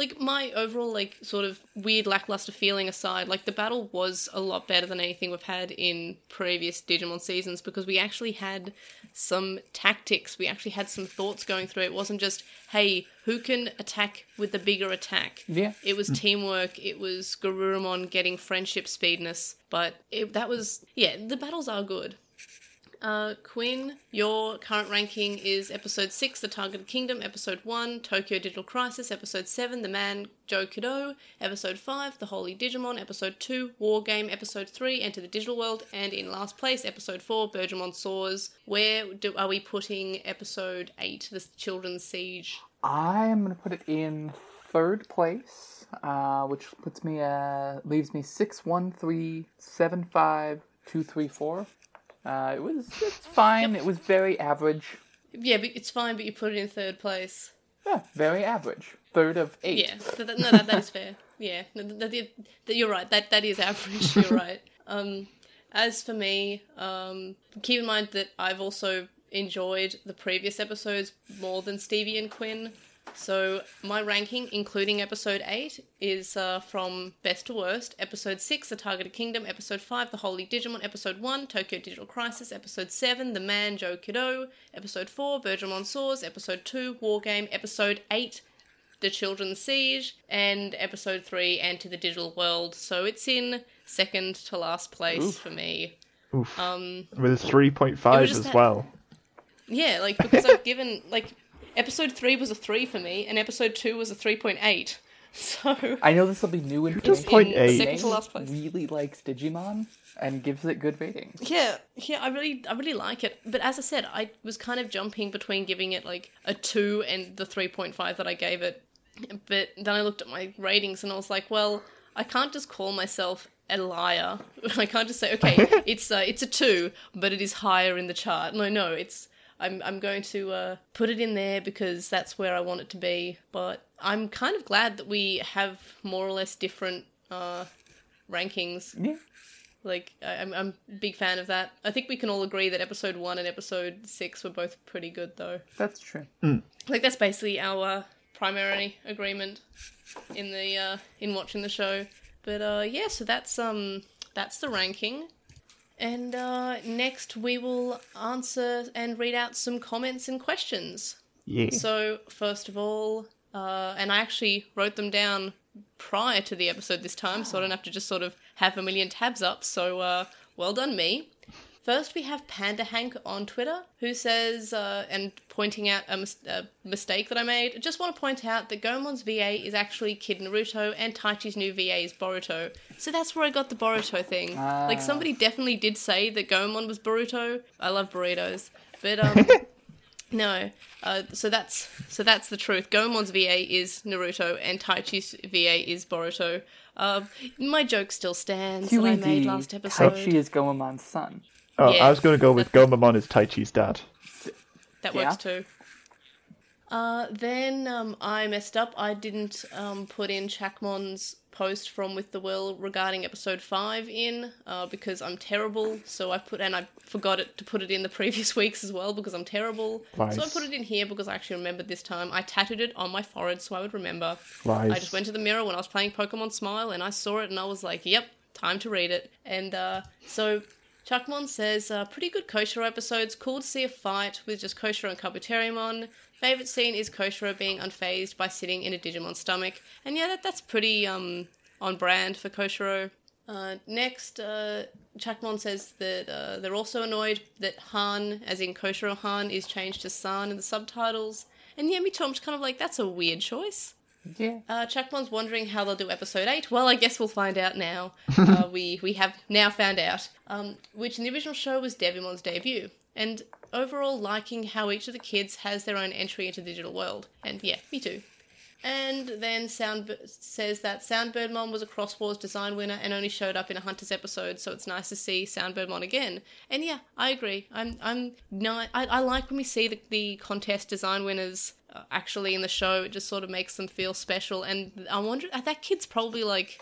Like my overall like sort of weird lackluster feeling aside, like the battle was a lot better than anything we've had in previous Digimon seasons because we actually had some tactics. We actually had some thoughts going through. It wasn't just, hey, who can attack with the bigger attack? Yeah. It was teamwork. It was Garurumon getting friendship speedness. But it, that was yeah. The battles are good. Uh, Quinn, your current ranking is episode 6, The Targeted Kingdom, episode 1, Tokyo Digital Crisis, episode 7, The Man Joe Kido, episode 5, The Holy Digimon, episode 2, War Game, episode 3, Enter the Digital World, and in last place, episode 4, Birdramon Soars. Where do, are we putting episode 8, The Children's Siege? I'm gonna put it in third place, uh, which puts me uh leaves me six one three seven five two three four. Uh, it was it's fine. It was very average. Yeah, but it's fine, but you put it in third place. Yeah, very average. Third of eight. Yeah, th- th- no, that, that is fair. Yeah, no, th- you're right. That that is average. You're right. Um, as for me, um, keep in mind that I've also enjoyed the previous episodes more than Stevie and Quinn. So my ranking, including episode eight, is uh, from best to worst. Episode six, The Targeted Kingdom. Episode five, The Holy Digimon. Episode one, Tokyo Digital Crisis. Episode seven, The Man Joe Kido. Episode four, Birdramon Soars. Episode two, War Game. Episode eight, The Children's Siege. And episode three, Enter the Digital World. So it's in second to last place for me. Oof. Um, With a 3.5 It was just as that- well. yeah, like because I've given like episode three was a three for me, and episode two was a three point eight. So I know this will be new just information. point in eight. second to last place. Really likes Digimon and gives it good ratings. Yeah, yeah, I really, I really like it. But as I said, I was kind of jumping between giving it like a two and the three point five that I gave it but then I looked at my ratings and I was like, well, I can't just call myself a liar. I can't just say, okay, it's uh, it's a two, but it is higher in the chart. No, no, it's I'm I'm going to uh, put it in there because that's where I want it to be. But I'm kind of glad that we have more or less different uh, rankings. Yeah. Like I- I'm I'm a big fan of that. I think we can all agree that episode one and episode six were both pretty good though. That's true. Like that's basically our uh, primary agreement in the uh, in watching the show. But uh, yeah, so that's um that's the ranking. And uh, next we will answer and read out some comments and questions. Yeah. So first of all, uh, and I actually wrote them down prior to the episode this time, so I don't have to just sort of have a million tabs up. So uh, well done, me. First, we have Panda Hank on Twitter, who says, uh, and pointing out a, mis- a mistake that I made. I just want to point out that Gomamon's VA is actually Kid Naruto, and Taichi's new VA is Boruto. So that's where I got the Boruto thing. Like, Ah. somebody definitely did say that Gomamon was Boruto. I love burritos. But, um, no. Uh, so that's so that's the truth. Gomamon's VA is Naruto, and Taichi's VA is Boruto. Uh, my joke still stands that I made last episode. Taichi is Gomamon's son. Oh, Yeah. I was going to go with Gomamon is Taichi's dad. That Yeah. works too. Uh, then um, I messed up. I didn't um, put in Chakmon's post from With the Will regarding episode five in uh, because I'm terrible. So I put and I forgot it to put it in the previous weeks as well because I'm terrible. So I put it in here because I actually remembered this time. I tattooed it on my forehead so I would remember. Lies. I just went to the mirror when I was playing Pokemon Smile and I saw it and I was like, yep, time to read it. And uh, so Chuckmon says, uh, pretty good Koshiro episodes. Cool to see a fight with just Koshiro and Kabuterimon. Favorite scene is Koshiro being unfazed by sitting in a Digimon stomach. And yeah, that, that's pretty um, on brand for Koshiro. Uh, next, uh, Chakmon says that uh, they're also annoyed that Han, as in Koshiro Han, is changed to San in the subtitles. And yeah, me too. Kind of like, that's a weird choice. Yeah. Uh, Chuckmon's wondering how they'll do episode eight. Well, I guess we'll find out now. uh, we we have now found out. Um, which in the original show was Devimon's debut, and overall liking how each of the kids has their own entry into the digital world. And yeah, me too. And then Sound says that Soundbirdmon was a Cross Wars design winner and only showed up in a Hunters episode, so it's nice to see Soundbirdmon again. And yeah, I agree. I'm I'm not. I, I like when we see the, the contest design winners uh, actually in the show. It just sort of makes them feel special. And I wonder uh, that kid's probably like,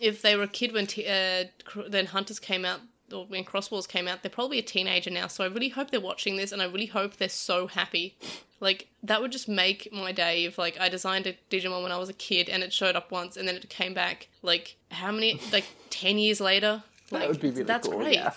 if they were a kid when t- uh, then Hunters came out or when Cross Wars came out, they're probably a teenager now. So I really hope they're watching this, and I really hope they're so happy. Like that would just make my day if like I designed a Digimon when I was a kid and it showed up once and then it came back like how many like ten years later. Like, That would be really that's cool. great. Yeah.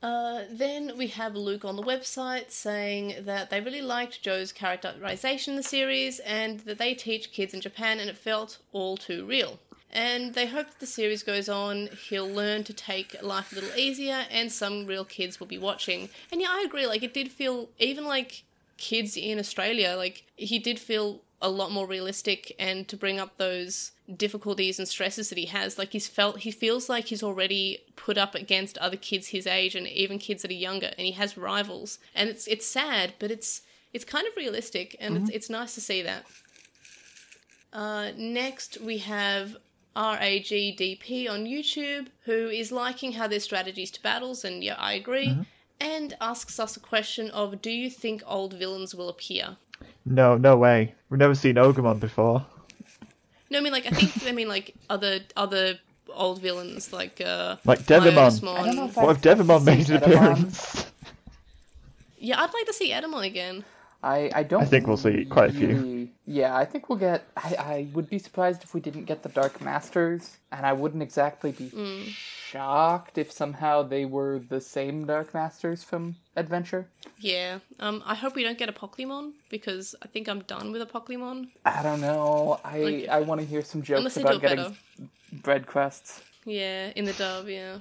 Uh, then we have Luke on the website saying that they really liked Joe's characterization in the series and that they teach kids in Japan and it felt all too real. And they hope that the series goes on, he'll learn to take life a little easier and some real kids will be watching. And yeah, I agree, like it did feel, even like kids in Australia, like he did feel a lot more realistic and to bring up those difficulties and stresses that he has like he's felt he feels like he's already put up against other kids his age and even kids that are younger and he has rivals. And it's it's sad but it's it's kind of realistic and it's it's nice to see that. Uh, next we have RAGDP on YouTube who is liking how their strategies to battles and yeah I agree and asks us a question of do you think old villains will appear No, no way. We've never seen Ogremon before. No, I mean like I think I mean like other other old villains like uh Like Devimon. Myotismon. I don't know if What if Devimon made an appearance? Yeah, I'd like to see Etemon again. I, I don't. I think we'll see quite a few. Yeah, I think we'll get. I, I would be surprised if we didn't get the Dark Masters, and I wouldn't exactly be Mm. shocked if somehow they were the same Dark Masters from Adventure. Yeah. Um I hope we don't get a Pokemon because I think I'm done with a Pokemon. I don't know. I Like- I want to hear some jokes Unless they about getting better. bread crusts. Yeah, in the dub, yeah.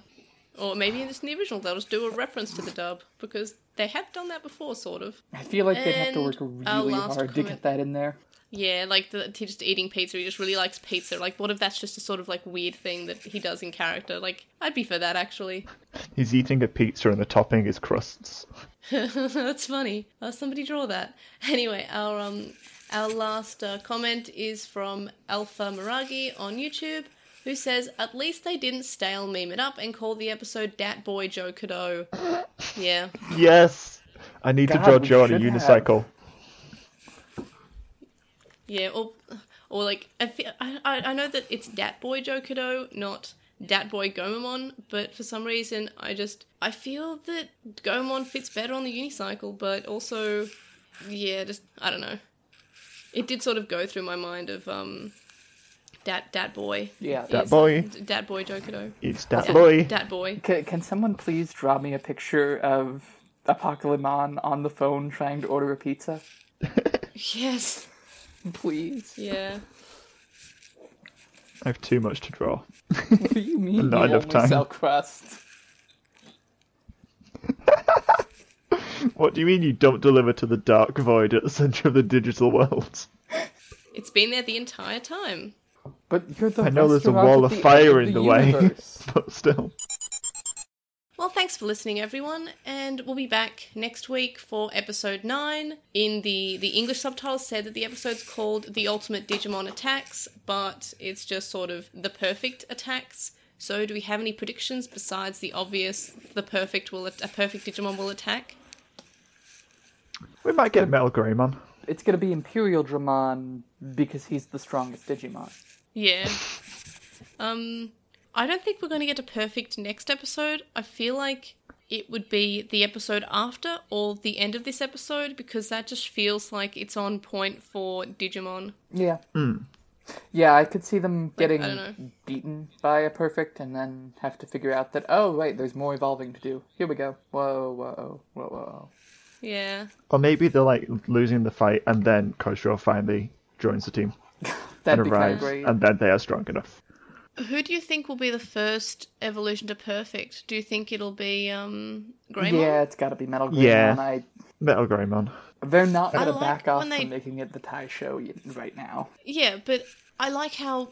Or maybe in just in the original they'll just do a reference to the dub because they have done that before, sort of. I feel like they'd have to work really last hard to get that in there. Yeah, like the, he just eating pizza. He just really likes pizza. Like, what if that's just a sort of like weird thing that he does in character? Like, I'd be for that actually. He's eating a pizza and the topping is crusts. That's funny. Uh, somebody draw that. Anyway, our um Our last uh, comment is from Alpha Miragi on YouTube, who says, At least they didn't stale meme it up and call the episode Dat Boy Joe Kido. yeah. Yes! I need to draw we Joe on a should have. unicycle. Yeah, or, or like, I, feel, I, I I know that it's Dat Boy Joe Kido, not Dat Boy Gomamon, but for some reason, I just, I feel that Gomamon fits better on the unicycle, but also, yeah, just, I don't know. It did sort of go through my mind of, um, Dat, Dat Boy. Yeah. Dat Boy. Dat Boy Joe Kido. It's that Dat- boy. Dat Boy. Can, can someone please draw me a picture of Apocalymon on the phone trying to order a pizza? Yes. Please. Yeah. I have too much to draw. What do you mean Not you enough time. sell crusts? What do you mean you don't deliver to the dark void at the center of the digital world? It's been there the entire time. But you're the I know there's a wall of the fire in of the, way, but still. Well, thanks for listening, everyone, and we'll be back next week for episode nine. In the the English subtitles said that the episode's called "The Ultimate Digimon Attacks," but it's just sort of the perfect attacks. So, do we have any predictions besides the obvious? The perfect will a perfect Digimon will attack. We might get a Metal Greymon. It's gonna be Imperial Dramon because he's the strongest Digimon. Yeah. Um, I don't think we're going to get a perfect next episode. I feel like it would be the episode after or the end of this episode because that just feels like it's on point for Digimon. Yeah. Yeah, I could see them getting I beaten by a perfect and then have to figure out that, oh, wait, there's more evolving to do. Here we go. Whoa, whoa, whoa, whoa. Yeah. Or maybe they're like losing the fight and then Koshiro finally joins the team That'd and be arrives, great. and then they are strong enough. Who do you think will be the first evolution to perfect? Do you think it'll be um Greymon? Yeah, it's gotta be Metal Greymon. Yeah. I, Metal Greymon. they're not I gonna like back off when they- from making it the Tai show right now. Yeah, but I like how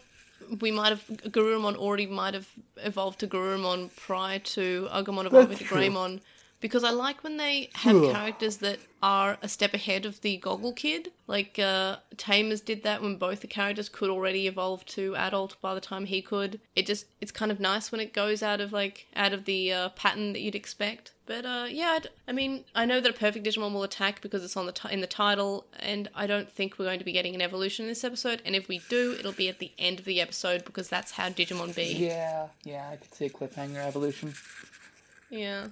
we might have Garurumon already might have evolved to Garurumon prior to Agumon evolving That's to true. Greymon. Because I like when they have characters that are a step ahead of the Goggle Kid. Like uh, Tamers did that when both the characters could already evolve to adult by the time he could. It just it's kind of nice when it goes out of like out of the uh, pattern that you'd expect. But uh, yeah, I'd, I mean, I know that a perfect Digimon will attack because it's on the ti in the title, and I don't think we're going to be getting an evolution in this episode. And if we do, it'll be at the end of the episode because that's how Digimon be. Yeah, yeah, I could see a cliffhanger evolution. Yeah.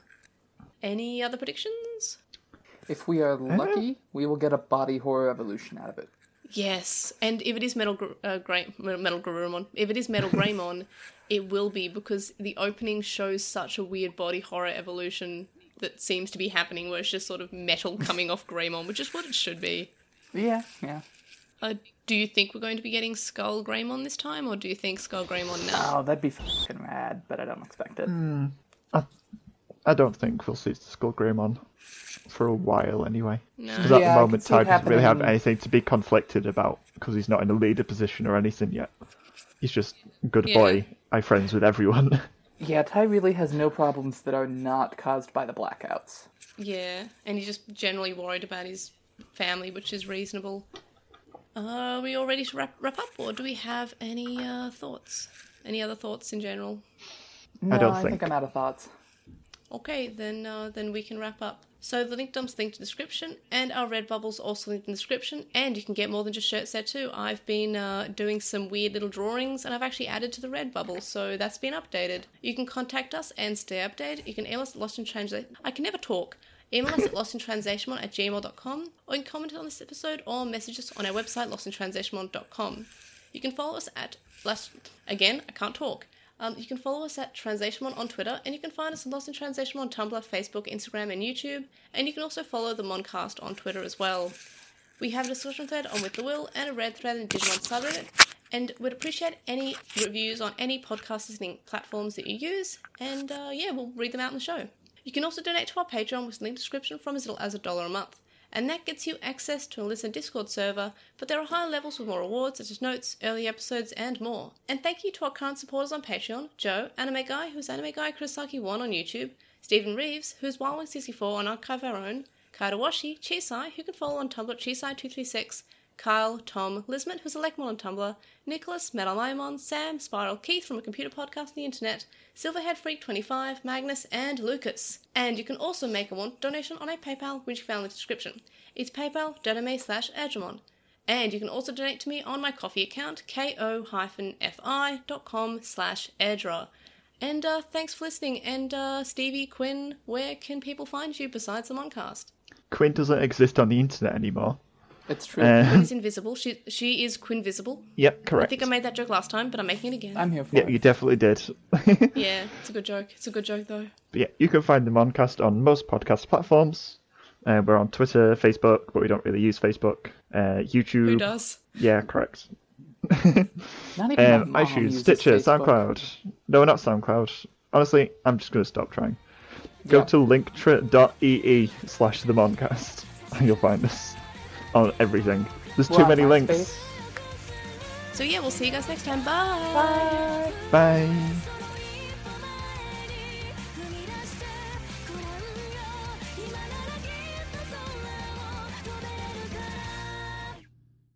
Any other predictions? If we are lucky, we will get a body horror evolution out of it. Yes, and if it is Metal Gr- uh, Grey, Metal Garurumon, if it is Metal Greymon, it will be because the opening shows such a weird body horror evolution that seems to be happening, where it's just sort of metal coming off Greymon, which is what it should be. Yeah, yeah. Uh, do you think we're going to be getting Skull Greymon this time, or do you think Skull Greymon now? Oh, that'd be fucking rad, but I don't expect it. I don't think we'll see Skull Greymon for a while anyway. No. Because at Yeah, I the could moment, see it Tai doesn't really have happening- anything to be conflicted about because he's not in a leader position or anything yet. He's just a good Yeah. boy. I friends with everyone. Yeah, Tai really has no problems that are not caused by the blackouts. Yeah, and he's just generally worried about his family, which is reasonable. Uh, are we all ready to wrap, wrap up, or do we have any uh, thoughts? Any other thoughts in general? No, don't I think. think I'm out of thoughts. Okay, then uh, then we can wrap up. So the link dump's linked in the description, and our Redbubble's also linked in the description, and you can get more than just shirts there too. I've been uh, doing some weird little drawings, and I've actually added to the red Redbubble, so that's been updated. You can contact us and stay updated. You can email us at Lost in Translation. I can never talk. Email us at lostintranslationmon at gmail.com, or you can comment on this episode or message us on our website, lostintranslationmon.com. You can follow us at Lost. Again, I can't talk. Um, you can follow us at Translationmon on Twitter, and you can find us on Lost in Translation on Tumblr, Facebook, Instagram, and YouTube. And you can also follow the Moncast on Twitter as well. We have a discussion thread on With the Will and a red thread in Digimon subreddit. And we'd appreciate any reviews on any podcast listening platforms that you use. And uh, yeah, we'll read them out in the show. You can also donate to our Patreon with a link description from as little as a dollar a month. And that gets you access to a listen Discord server, but there are higher levels with more rewards such as notes, early episodes, and more. And thank you to our current supporters on Patreon, Joe, Anime Guy, who's Anime Guy Kurosaki1 on YouTube, Stephen Reeves, who's Wildwing64 on Archive Our Own, Kaidawashi, Chisai, who can follow on Tumblr Chisai236, Kyle, Tom, Lismet, who's a Lekmon on Tumblr, Nicholas, Metal Maimon, Sam, Spiral, Keith from a computer podcast on the internet, Silverhead Freak 25, Magnus, and Lucas. And you can also make a one donation on a PayPal, which you found in the description. It's paypal.me slash Edgemon. And you can also donate to me on my coffee account, ko-fi.com slash edra. And uh, thanks for listening. And uh, Stevie, Quinn, where can people find you besides the Moncast? Quinn doesn't exist on the internet anymore. It's true. Uh, Quinn is invisible. She she is Quinvisible. yep, correct. I think I made that joke last time, but I'm making it again. I'm here for Yeah, it. you definitely did. Yeah, it's a good joke. It's a good joke though. But yeah, you can find the Moncast on most podcast platforms. Uh, we're on Twitter, Facebook, but we don't really use Facebook. Uh, YouTube. Who does? Yeah, correct. Not even Um, my mom iTunes, uses Stitcher, Facebook. SoundCloud. No, not SoundCloud. Honestly, I'm just going to stop trying. Go Yeah. to linktree slash the Moncast, and you'll find us on everything. There's too on many links. MySpace. So yeah, we'll see you guys next time. Bye. Bye. Bye.